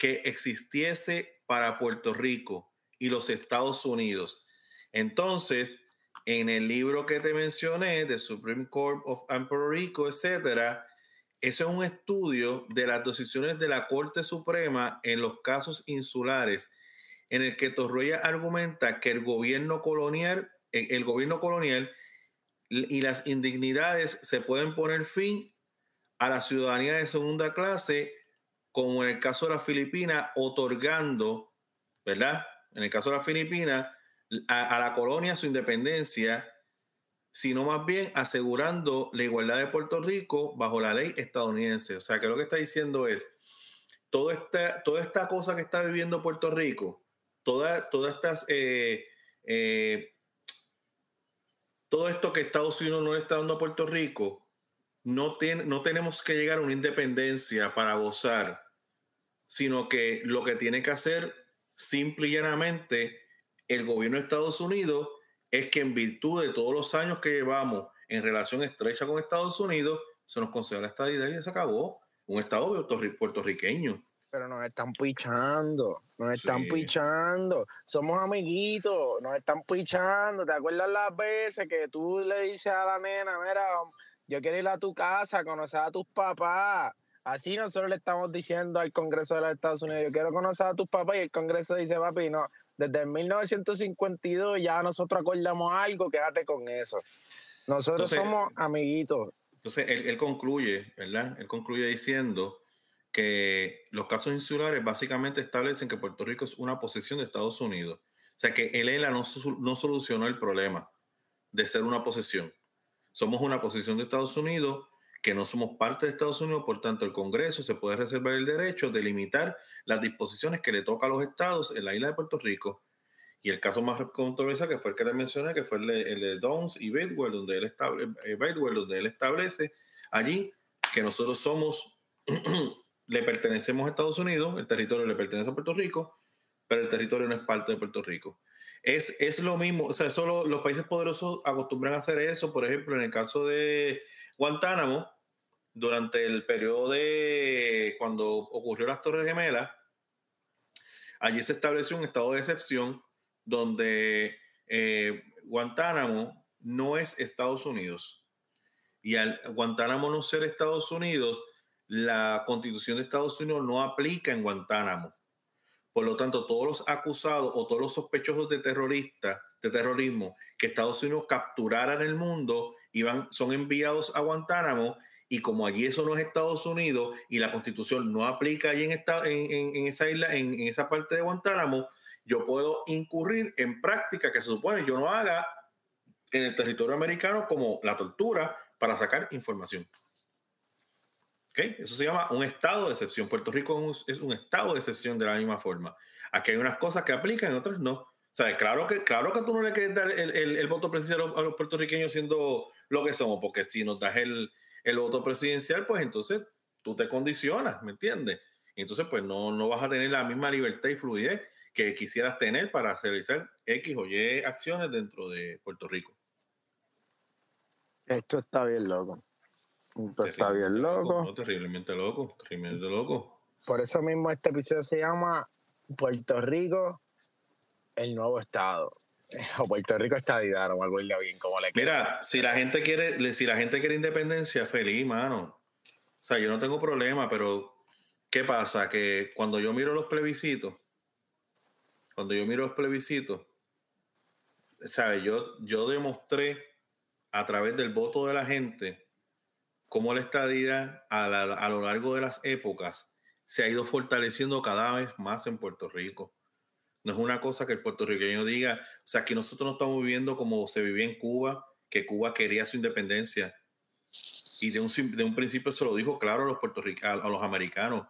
que existiese para Puerto Rico y los Estados Unidos. Entonces, en el libro que te mencioné, de Supreme Court of Puerto Rico, etcétera, ese es un estudio de las decisiones de la Corte Suprema en los casos insulares, en el que Torroya argumenta que el gobierno colonial, el gobierno colonial y las indignidades se pueden poner fin a la ciudadanía de segunda clase como en el caso de las Filipinas, otorgando, ¿verdad? En el caso de las Filipinas, a, la colonia su independencia, sino más bien asegurando la igualdad de Puerto Rico bajo la ley estadounidense. O sea, que lo que está diciendo es, todo esta, toda esta cosa que está viviendo Puerto Rico, todas estas... Eh, eh, todo esto que Estados Unidos no le está dando a Puerto Rico, no, tiene, no tenemos que llegar a una independencia para gozar, sino que lo que tiene que hacer simple y llanamente el gobierno de Estados Unidos es que en virtud de todos los años que llevamos en relación estrecha con Estados Unidos, se nos concede la estadidad y se acabó. Un estado puertorriqueño. Pero nos están pichando, nos están pichando. Somos amiguitos, nos están pichando. ¿Te acuerdas las veces que tú le dices a la nena, mira, yo quiero ir a tu casa, conocer a tus papás. Así nosotros le estamos diciendo al Congreso de los Estados Unidos, yo quiero conocer a tus papás y el Congreso dice, papi, no, desde 1952 ya nosotros acordamos algo, quédate con eso. Nosotros somos amiguitos. Entonces, él, concluye, ¿verdad? Él concluye diciendo que los casos insulares básicamente establecen que Puerto Rico es una posesión de Estados Unidos. O sea que el ELA no, no solucionó el problema de ser una posesión. Somos una posesión de Estados Unidos que no somos parte de Estados Unidos, por tanto el Congreso se puede reservar el derecho de limitar las disposiciones que le toca a los estados en la isla de Puerto Rico. Y el caso más controversial, que fue el que le mencioné, que fue el de, Downs y Bedwell, donde él, eh, donde él establece allí que nosotros somos, le pertenecemos a Estados Unidos, el territorio le pertenece a Puerto Rico, pero el territorio no es parte de Puerto Rico. Es, es lo mismo, o sea, solo los países poderosos acostumbran a hacer eso, por ejemplo, en el caso de Guantánamo, durante el periodo de cuando ocurrió las Torres Gemelas, allí se estableció un estado de excepción donde eh, Guantánamo no es Estados Unidos. Y al Guantánamo no ser Estados Unidos, la constitución de Estados Unidos no aplica en Guantánamo. Por lo tanto, todos los acusados o todos los sospechosos de terrorista, de terrorismo, que Estados Unidos capturara en el mundo, son enviados a Guantánamo y como allí eso no es Estados Unidos y la constitución no aplica allí en, esa isla, en, esa parte de Guantánamo, yo puedo incurrir en prácticas que se supone yo no haga en el territorio americano como la tortura para sacar información. ¿Okay? Eso se llama un estado de excepción. Puerto Rico es un, estado de excepción de la misma forma. Aquí hay unas cosas que aplican y otras no. O sea, claro que, claro que tú no le quieres dar el, el, voto presidencial a los puertorriqueños siendo lo que somos, porque si nos das el, el voto presidencial, pues entonces tú te condicionas, ¿me entiendes? Entonces, pues no, no vas a tener la misma libertad y fluidez que quisieras tener para realizar X o Y acciones dentro de Puerto Rico. Esto está bien loco. Está bien loco. terriblemente loco, terriblemente loco. Por eso mismo este episodio se llama Puerto Rico, el nuevo estado. O Puerto Rico estadidad o algo bien como le Mira, si la gente quiere, si la gente quiere independencia, feliz, mano. O sea, yo no tengo problema, pero ¿qué pasa? Que cuando yo miro los plebiscitos, cuando yo miro los plebiscitos, ¿sabes? Yo, yo demostré a través del voto de la gente cómo la estadía a, a lo largo de las épocas se ha ido fortaleciendo cada vez más en Puerto Rico. No es una cosa que el puertorriqueño diga, o sea, que nosotros no estamos viviendo como se vivía en Cuba, que Cuba quería su independencia. Y de un, principio se lo dijo claro a los, a, los americanos.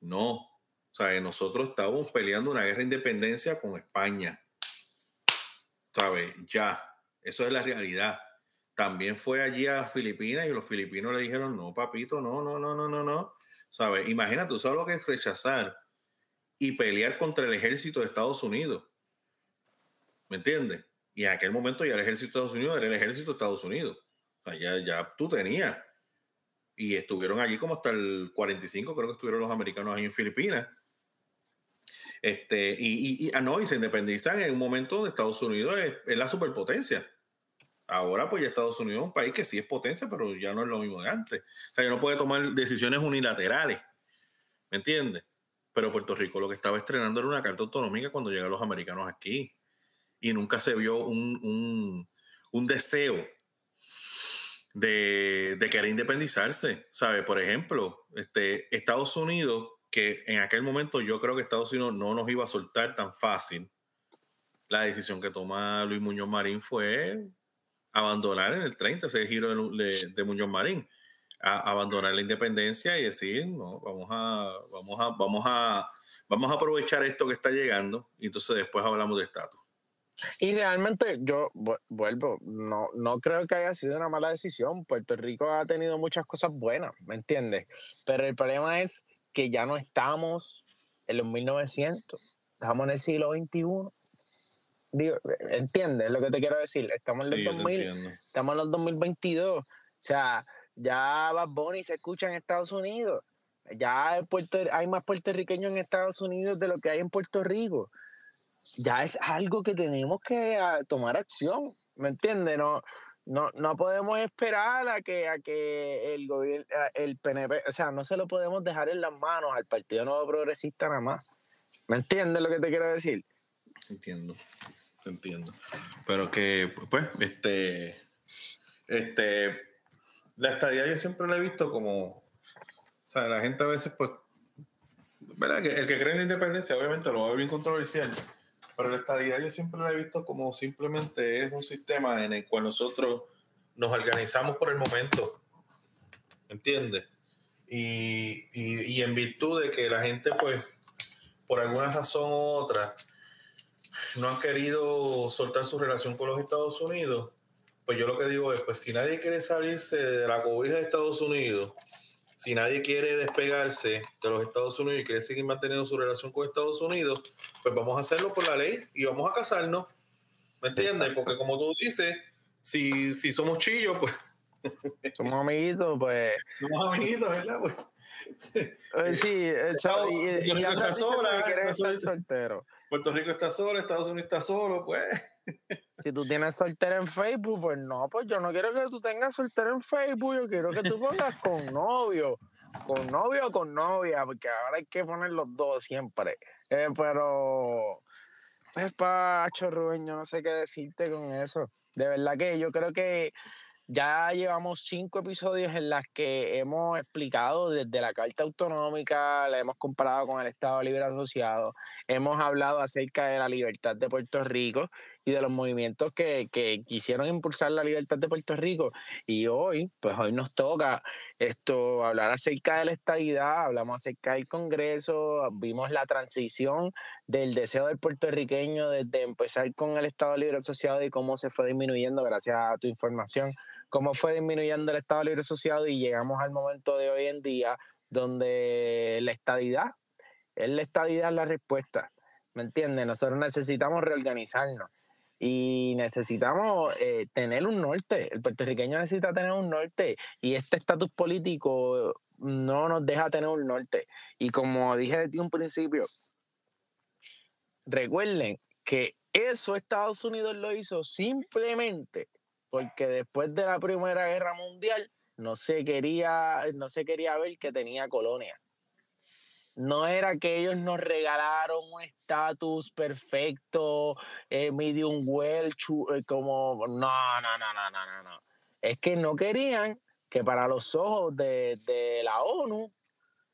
No, o sea, nosotros estábamos peleando una guerra de independencia con España. ¿Sabes? Ya, eso es la realidad. También fue allí a Filipinas y los filipinos le dijeron, no, papito, no, no, no, no, no, no. ¿Sabes? Imagínate, tú sabes lo que es rechazar y pelear contra el ejército de Estados Unidos. ¿Me entiendes? Y en aquel momento ya el ejército de Estados Unidos era el ejército de Estados Unidos. O sea, ya, ya tú tenías. Y estuvieron allí como hasta el 45, creo que estuvieron los americanos ahí en Filipinas. Este, y, y, ah, no, y se independizan en un momento donde Estados Unidos es, es, la superpotencia. Ahora, pues ya Estados Unidos es un país que sí es potencia, pero ya no es lo mismo de antes. O sea, ya no puede tomar decisiones unilaterales. ¿Me entiendes? Pero Puerto Rico lo que estaba estrenando era una carta autonómica cuando llegan los americanos aquí. Y nunca se vio un, deseo de, querer independizarse. ¿Sabe? Por ejemplo, este, Estados Unidos, que en aquel momento yo creo que Estados Unidos no nos iba a soltar tan fácil. La decisión que toma Luis Muñoz Marín fue abandonar en el 30 ese giro de, de Muñoz Marín abandonar la independencia y decir, no, vamos a, vamos a, vamos a, vamos a aprovechar esto que está llegando y entonces después hablamos de estatus. Y realmente yo vuelvo, no, no creo que haya sido una mala decisión. Puerto Rico ha tenido muchas cosas buenas, ¿me entiendes? Pero el problema es que ya no estamos en los 1900, estamos en el siglo XXI. Digo, ¿entiendes lo que te quiero decir? Estamos en los 2000, estamos en los 2022. O sea, ya Bad Bunny se escucha en Estados Unidos. Ya hay más puertorriqueños en Estados Unidos de lo que hay en Puerto Rico. Ya es algo que tenemos que ah, tomar acción. ¿Me entiendes? No, no, no podemos esperar a que, a que el gobierno, el PNP, o sea, no se lo podemos dejar en las manos al Partido Nuevo Progresista nada más. ¿Me entiendes lo que te quiero decir? Entiendo, entiendo. Pero que, pues, este, este, la estadía yo siempre la he visto como, o sea, la gente a veces pues ¿verdad? el que cree en la independencia obviamente lo va a ver bien controversial, pero la estadía yo siempre la he visto como simplemente es un sistema en el cual nosotros nos organizamos por el momento, ¿entiendes? Y, y, en virtud de que la gente, pues, por alguna razón u otra, no han querido soltar su relación con los Estados Unidos, pues yo lo que digo es, pues si nadie quiere salirse de la cobija de Estados Unidos, si nadie quiere despegarse de los Estados Unidos y quiere seguir manteniendo su relación con Estados Unidos, pues vamos a hacerlo por la ley y vamos a casarnos. ¿Me entiendes? Porque como tú dices, si, si somos chillos, pues... Somos amiguitos, pues... Somos amiguitos, ¿verdad? Pues... Eh, sí, el y, y, está sola, Puerto Rico está solo, Estados Unidos está solo, pues. Si tú tienes soltera en Facebook, pues no, pues yo no quiero que tú tengas soltera en Facebook, yo quiero que tú pongas con novio, con novio o con novia, porque ahora hay que poner los dos siempre. Eh, pero, pues, Pacho Rubén, yo no sé qué decirte con eso. De verdad que yo creo que ya llevamos cinco episodios en las que hemos explicado desde la Carta Autonómica, la hemos comparado con el Estado Libre Asociado, hemos hablado acerca de la libertad de Puerto Rico y de los movimientos que, que quisieron impulsar la libertad de Puerto Rico. Y hoy, pues hoy nos toca esto, hablar acerca de la estabilidad, hablamos acerca del Congreso, vimos la transición del deseo del puertorriqueño desde empezar con el Estado Libre Asociado y cómo se fue disminuyendo gracias a tu información cómo fue disminuyendo el Estado Libre Asociado y llegamos al momento de hoy en día donde la estadidad, es la estadidad la respuesta, ¿me entiendes? Nosotros necesitamos reorganizarnos y necesitamos eh, tener un norte, el puertorriqueño necesita tener un norte y este estatus político no nos deja tener un norte. Y como dije desde un principio, recuerden que eso Estados Unidos lo hizo simplemente porque después de la Primera Guerra Mundial no se quería, no se quería ver que tenía colonia. No era que ellos nos regalaron un estatus perfecto, eh, medium well, eh, como, no, no, no, no, no, no. Es que no querían que para los ojos de, de la ONU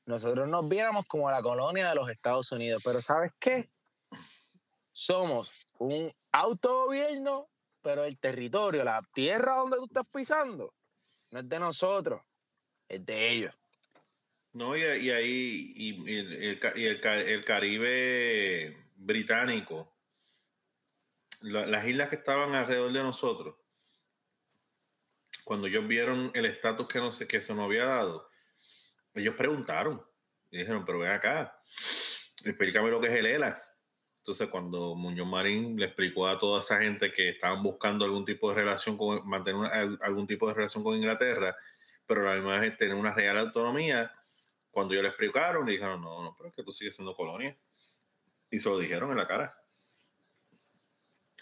nosotros nos viéramos como la colonia de los Estados Unidos. Pero ¿sabes qué? Somos un autogobierno pero el territorio, la tierra donde tú estás pisando, no es de nosotros, es de ellos. No, y, ahí, y, el, Caribe británico, las islas que estaban alrededor de nosotros, cuando ellos vieron el estatus que, no que se nos había dado, ellos preguntaron y dijeron, pero ven acá, explícame lo que es el ELA. Entonces, cuando Muñoz Marín le explicó a toda esa gente que estaban buscando algún tipo de relación con, mantener algún tipo de relación con Inglaterra, pero la misma vez tener una real autonomía, cuando ellos le explicaron, dijeron, no, no, pero es que tú sigues siendo colonia. Y se lo dijeron en la cara.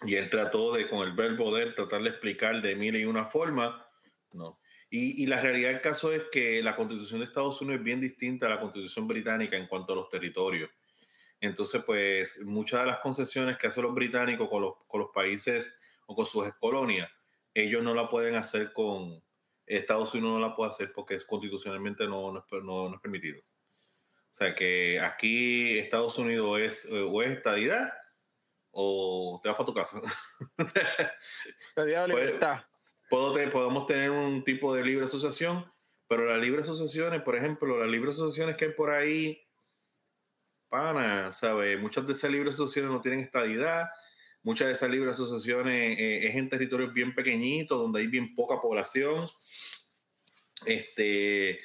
Y él trató de, con el verbo de tratar de explicar de mil y una forma, no. Y, y, la realidad del caso es que la constitución de Estados Unidos es bien distinta a la constitución británica en cuanto a los territorios. Entonces, pues muchas de las concesiones que hacen los británicos con los, con los países o con sus colonias, ellos no la pueden hacer con Estados Unidos, no la puede hacer porque es constitucionalmente no, no, es, permitido. O sea que aquí Estados Unidos es o es estadidad o te vas para tu casa. pues, podemos tener un tipo de libre asociación, pero las libres asociaciones, por ejemplo, las libres asociaciones que hay por ahí pana, ¿sabes? Muchas de esas libres asociaciones no tienen estabilidad, muchas de esas libres asociaciones eh, es en territorios bien pequeñitos, donde hay bien poca población. Este,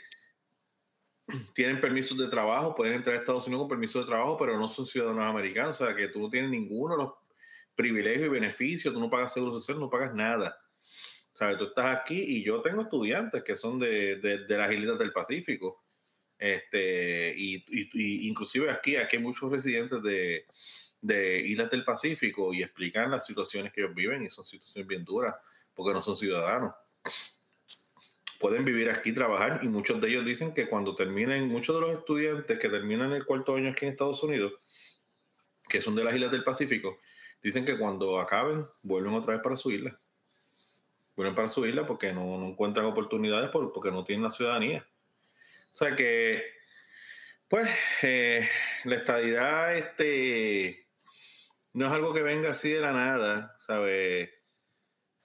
tienen permisos de trabajo, pueden entrar a Estados Unidos con permiso de trabajo, pero no son ciudadanos americanos, o sea que tú no tienes ninguno de los privilegios y beneficios, tú no pagas seguro social, no pagas nada. ¿Sabes? Tú estás aquí y yo tengo estudiantes que son de, de, de las islas del Pacífico este, y, inclusive aquí, aquí hay muchos residentes de, de islas del Pacífico y explican las situaciones que ellos viven y son situaciones bien duras porque no son ciudadanos. Pueden vivir aquí, trabajar y muchos de ellos dicen que cuando terminen, muchos de los estudiantes que terminan el cuarto año aquí en Estados Unidos, que son de las islas del Pacífico, dicen que cuando acaben vuelven otra vez para su isla. Vuelven para su isla porque no, no encuentran oportunidades porque no tienen la ciudadanía. O sea que Pues eh, la estadidad este, no es algo que venga así de la nada, ¿sabes?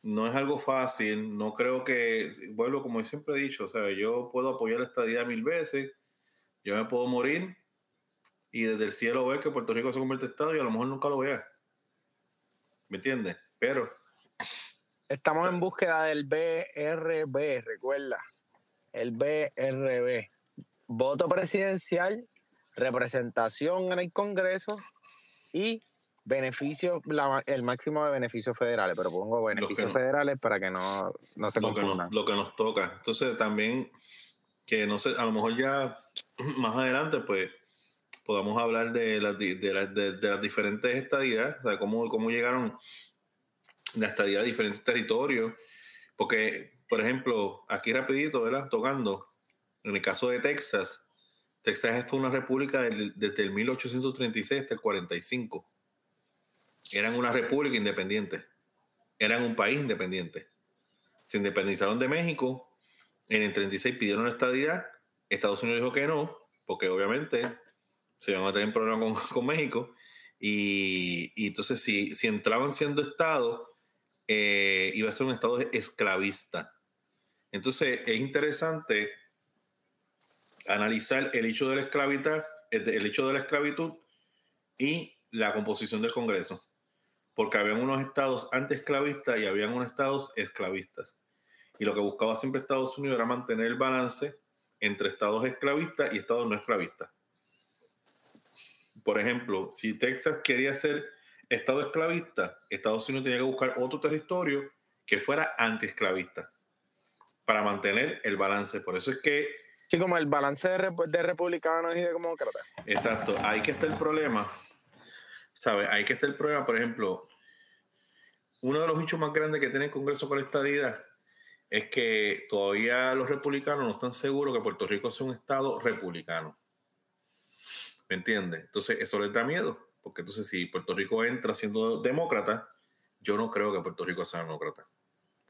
No es algo fácil, no creo que, vuelvo como siempre he dicho, ¿sabes? Yo puedo apoyar la estadidad mil veces, yo me puedo morir y desde el cielo ver que Puerto Rico se convierte en Estado y a lo mejor nunca lo vea. ¿Me entiendes? Pero... Estamos en búsqueda del BRB, recuerda. El BRB voto presidencial, representación en el Congreso y beneficios, el máximo de beneficios federales, pero pongo beneficios federales para que no, no se lo confundan. lo que nos toca. Entonces también, que no sé, a lo mejor ya más adelante, pues podamos hablar de las, de, las diferentes estadías, o sea, cómo, cómo llegaron la estadía a diferentes territorios, porque, por ejemplo, aquí rapidito, ¿verdad? Tocando, en el caso de Texas, Texas fue una república desde el 1836 hasta el 45. Eran una república independiente. Eran un país independiente. Se independizaron de México. En el 36 pidieron estadidad. Estados Unidos dijo que no, porque obviamente se iban a tener problemas con, con México. Y, entonces, si, si entraban siendo Estado, eh, iba a ser un Estado esclavista. Entonces, es interesante analizar el hecho de la esclavitud, el hecho de la esclavitud y la composición del Congreso, porque habían unos estados antiesclavistas y habían unos estados esclavistas. Y lo que buscaba siempre Estados Unidos era mantener el balance entre estados esclavistas y estados no esclavistas. Por ejemplo, si Texas quería ser estado esclavista, Estados Unidos tenía que buscar otro territorio que fuera antiesclavista para mantener el balance. Por eso es que Sí, como el balance de, republicanos y de demócratas. Exacto, ahí que está el problema. ¿Sabes? Ahí que está el problema, por ejemplo, uno de los hechos más grandes que tiene el Congreso con la estadía es que todavía los republicanos no están seguros que Puerto Rico sea un estado republicano. ¿Me entiendes? Entonces, eso les da miedo, porque entonces si Puerto Rico entra siendo demócrata, yo no creo que Puerto Rico sea demócrata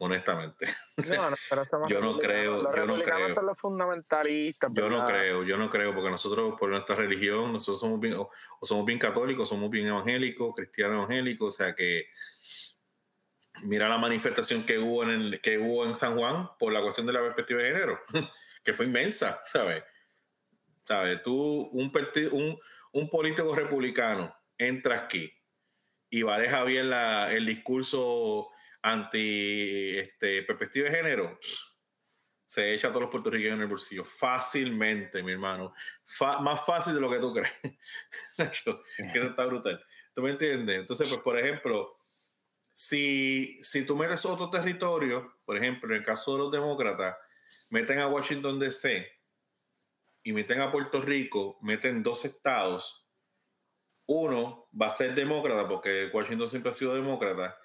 honestamente. yo no creo, los yo no creo. son los fundamentalistas. Yo no creo, yo no creo, porque nosotros, por nuestra religión, nosotros somos bien, o, somos bien católicos, somos bien evangélicos, cristianos evangélicos, o sea que mira la manifestación que hubo en el, que hubo en San Juan por la cuestión de la perspectiva de género, que fue inmensa, ¿sabes? ¿Sabes? Tú, un, un, un político republicano, entra aquí y va a dejar bien la, el discurso anti este, perspectiva de género, se echa a todos los puertorriqueños en el bolsillo fácilmente, mi hermano. más fácil de lo que tú crees. que eso está brutal. ¿Tú me entiendes? Entonces, pues, por ejemplo, si, si tú metes otro territorio, por ejemplo, en el caso de los demócratas, meten a Washington DC y meten a Puerto Rico, meten dos estados, uno va a ser demócrata porque Washington siempre ha sido demócrata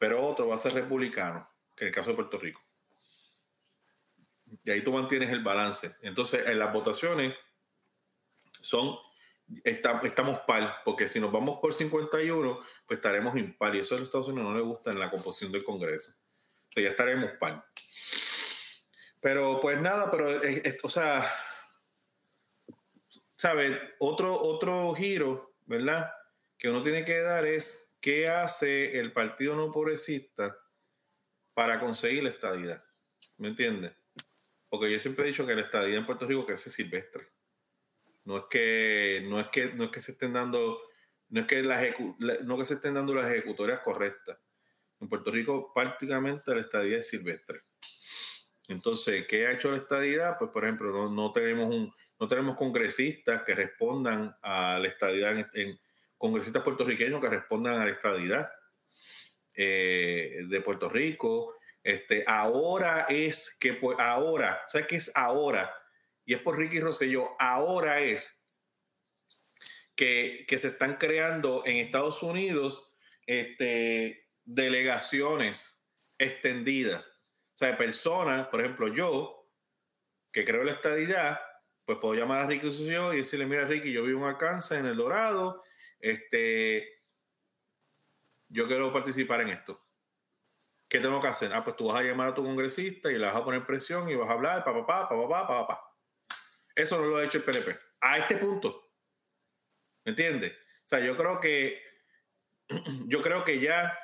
pero otro va a ser republicano, que en el caso de Puerto Rico. Y ahí tú mantienes el balance. Entonces, en las votaciones son, estamos par, porque si nos vamos por 51, pues estaremos impar. Y eso a los Estados Unidos no le gusta en la composición del Congreso. O sea, ya estaremos par. Pero pues nada, pero, o sea, ¿sabes? Otro, otro giro, ¿verdad? Que uno tiene que dar es ¿qué hace el Partido No Progresista para conseguir la estadidad? ¿Me entiendes? Porque yo siempre he dicho que la estadidad en Puerto Rico crece silvestre. No es que, no es que, no es que se estén dando, no es que, la, no que se estén dando las ejecutorias correctas. En Puerto Rico prácticamente la estadía es silvestre. Entonces, ¿qué ha hecho la estadidad? Pues, por ejemplo, no, no tenemos un, no tenemos congresistas que respondan a la estadidad en, congresistas puertorriqueños que respondan a la estabilidad eh, de Puerto Rico. Este, ahora es que, pues, ahora, ¿sabes qué es ahora? Y es por Ricky Rosselló, ahora es que, se están creando en Estados Unidos este, delegaciones extendidas. O sea, personas, por ejemplo, yo, que creo la estadidad, pues puedo llamar a Ricky Rosselló y decirle, mira Ricky, yo vivo en Arkansas, en El Dorado, este, yo quiero participar en esto. ¿Qué tengo que hacer? Ah, pues tú vas a llamar a tu congresista y le vas a poner presión y vas a hablar, pa, pa, pa, pa, pa. Eso no lo ha hecho el PNP. a este punto. ¿Me entiendes? O sea, yo creo que yo creo que ya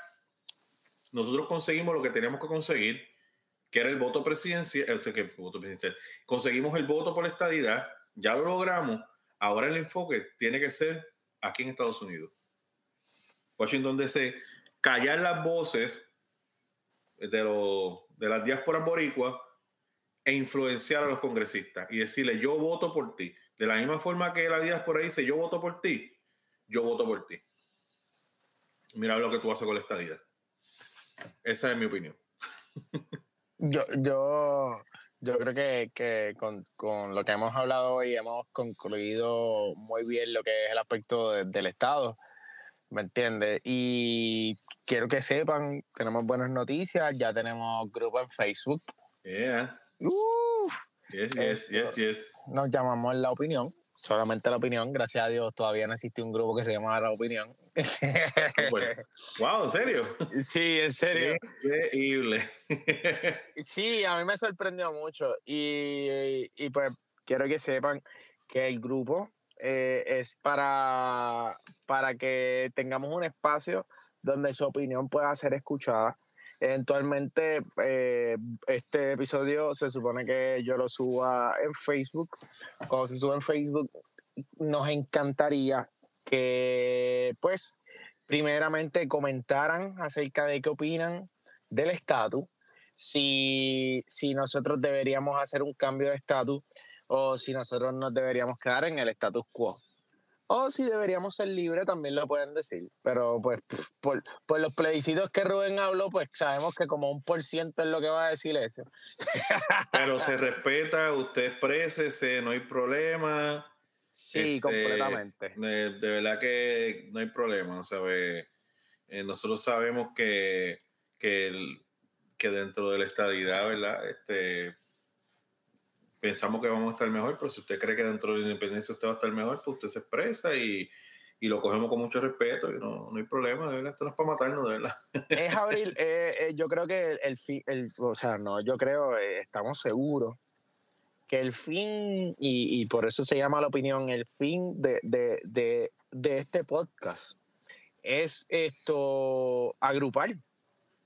nosotros conseguimos lo que teníamos que conseguir, que era el voto presidencial, el, que, voto presidencial. Conseguimos el voto por la estadidad, ya lo logramos. Ahora el enfoque tiene que ser aquí en Estados Unidos. Washington DC, callar las voces de, de las diásporas boricuas e influenciar a los congresistas y decirle yo voto por ti. De la misma forma que la diáspora dice yo voto por ti, yo voto por ti. Mira lo que tú haces con la estadía. Esa es mi opinión. yo, yo, yo creo que, que con, con, lo que hemos hablado hoy hemos concluido muy bien lo que es el aspecto del Estado. ¿Me entiendes? Y quiero que sepan, tenemos buenas noticias, ya tenemos grupo en Facebook. Yeah. yes, yes, yes, yes. Nos llamamos La Opinión, solamente La Opinión, gracias a Dios todavía no existe un grupo que se llama La Opinión. wow, ¿en serio? Sí, en serio. Increíble. sí, a mí me sorprendió mucho y, y pues quiero que sepan que el grupo eh, es para, para que tengamos un espacio donde su opinión pueda ser escuchada. Eventualmente, eh, este episodio se supone que yo lo suba en Facebook. Cuando se sube en Facebook, nos encantaría que, pues, primeramente comentaran acerca de qué opinan del estatus, si, si nosotros deberíamos hacer un cambio de estatus o si nosotros nos deberíamos quedar en el status quo. O si deberíamos ser libres, también lo pueden decir. Pero pues por, por, los plebiscitos que Rubén habló, pues sabemos que como un por ciento es lo que va a decir eso. Pero se respeta, usted exprésese, no hay problema. Sí, este, completamente. De, verdad que no hay problema, ¿sabe? Eh, nosotros sabemos que, que, el, que dentro de la estadidad, ¿verdad? Este, pensamos que vamos a estar mejor, pero si usted cree que dentro de la independencia usted va a estar mejor, pues usted se expresa y, y lo cogemos con mucho respeto y no, no hay problema, de verdad, esto no es para matarnos, de verdad. Es abril, eh, eh, yo creo que el, fin, el, o sea, no, yo creo, eh, estamos seguros que el fin, y, y, por eso se llama la opinión, el fin de, de, de, de este podcast es esto, agrupar,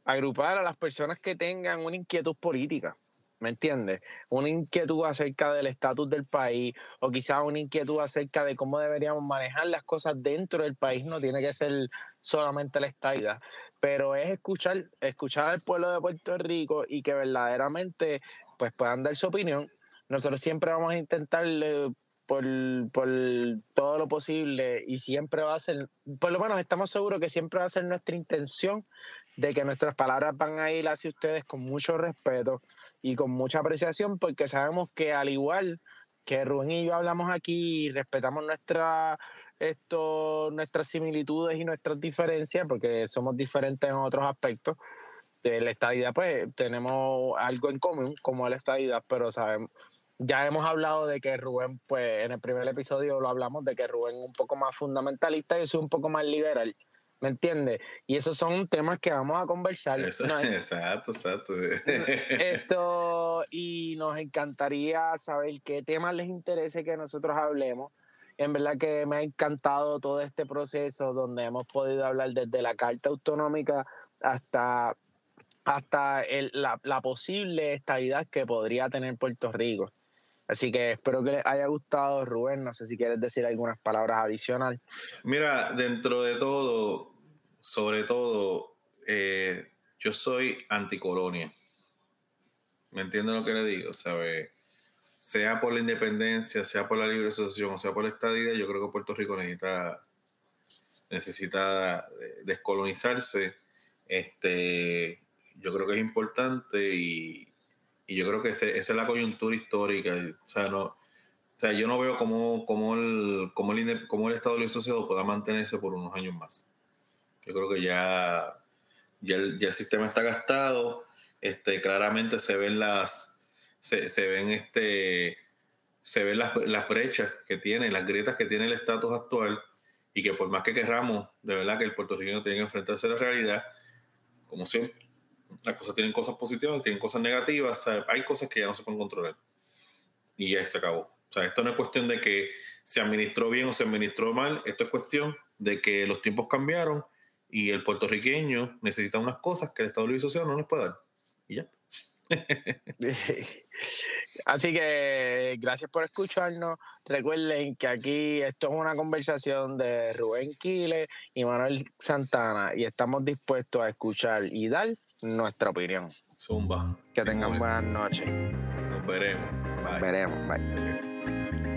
agrupar a las personas que tengan una inquietud política ¿me entiendes? Una inquietud acerca del estatus del país o quizás una inquietud acerca de cómo deberíamos manejar las cosas dentro del país, no tiene que ser solamente la estadía, pero es escuchar, escuchar al pueblo de Puerto Rico y que verdaderamente pues puedan dar su opinión. Nosotros siempre vamos a intentar eh, por, por, todo lo posible y siempre va a ser, por lo menos estamos seguros que siempre va a ser nuestra intención de que nuestras palabras van a ir hacia ustedes con mucho respeto y con mucha apreciación, porque sabemos que al igual que Rubén y yo hablamos aquí y respetamos nuestra, esto, nuestras similitudes y nuestras diferencias, porque somos diferentes en otros aspectos, de la estadidad, pues tenemos algo en común como la estadidad, pero sabemos, ya hemos hablado de que Rubén, pues en el primer episodio lo hablamos de que Rubén es un poco más fundamentalista y yo soy un poco más liberal. ¿Me entiendes? Y esos son temas que vamos a conversar. exacto, exacto. Esto, y nos encantaría saber qué temas les interese que nosotros hablemos. En verdad que me ha encantado todo este proceso donde hemos podido hablar desde la Carta Autonómica hasta, hasta la, la posible estabilidad que podría tener Puerto Rico. Así que espero que les haya gustado, Rubén. No sé si quieres decir algunas palabras adicionales. Mira, dentro de todo, sobre todo, eh, yo soy anticolonia. ¿Me entienden lo que le digo? ¿Sabe? Sea por la independencia, sea por la libre asociación, o sea por la estadía, yo creo que Puerto Rico necesita, necesita descolonizarse. Este, yo creo que es importante y, y yo creo que esa es la coyuntura histórica. O sea, no, o sea yo no veo cómo, cómo, el, cómo, el, cómo el Estado Libre Asociado pueda mantenerse por unos años más. Yo creo que ya, ya, el, ya el sistema está gastado. Este, claramente se ven las se, se ven este se ven las, las, brechas que tiene, las grietas que tiene el estatus actual y que por más que querramos, de verdad que el puertorriqueño tiene que enfrentarse a la realidad, como siempre, las cosas tienen cosas positivas, tienen cosas negativas, hay cosas que ya no se pueden controlar. Y ya se acabó. O sea, esto no es cuestión de que se administró bien o se administró mal, esto es cuestión de que los tiempos cambiaron y el puertorriqueño necesita unas cosas que el Estado Libre Asociado no nos puede dar. Y ya. Así que gracias por escucharnos. Recuerden que aquí esto es una conversación de Rubén Quiles y Manuel Santana y estamos dispuestos a escuchar y dar nuestra opinión. Zumba. Que tengan buenas noches. Nos veremos. Nos veremos. Bye.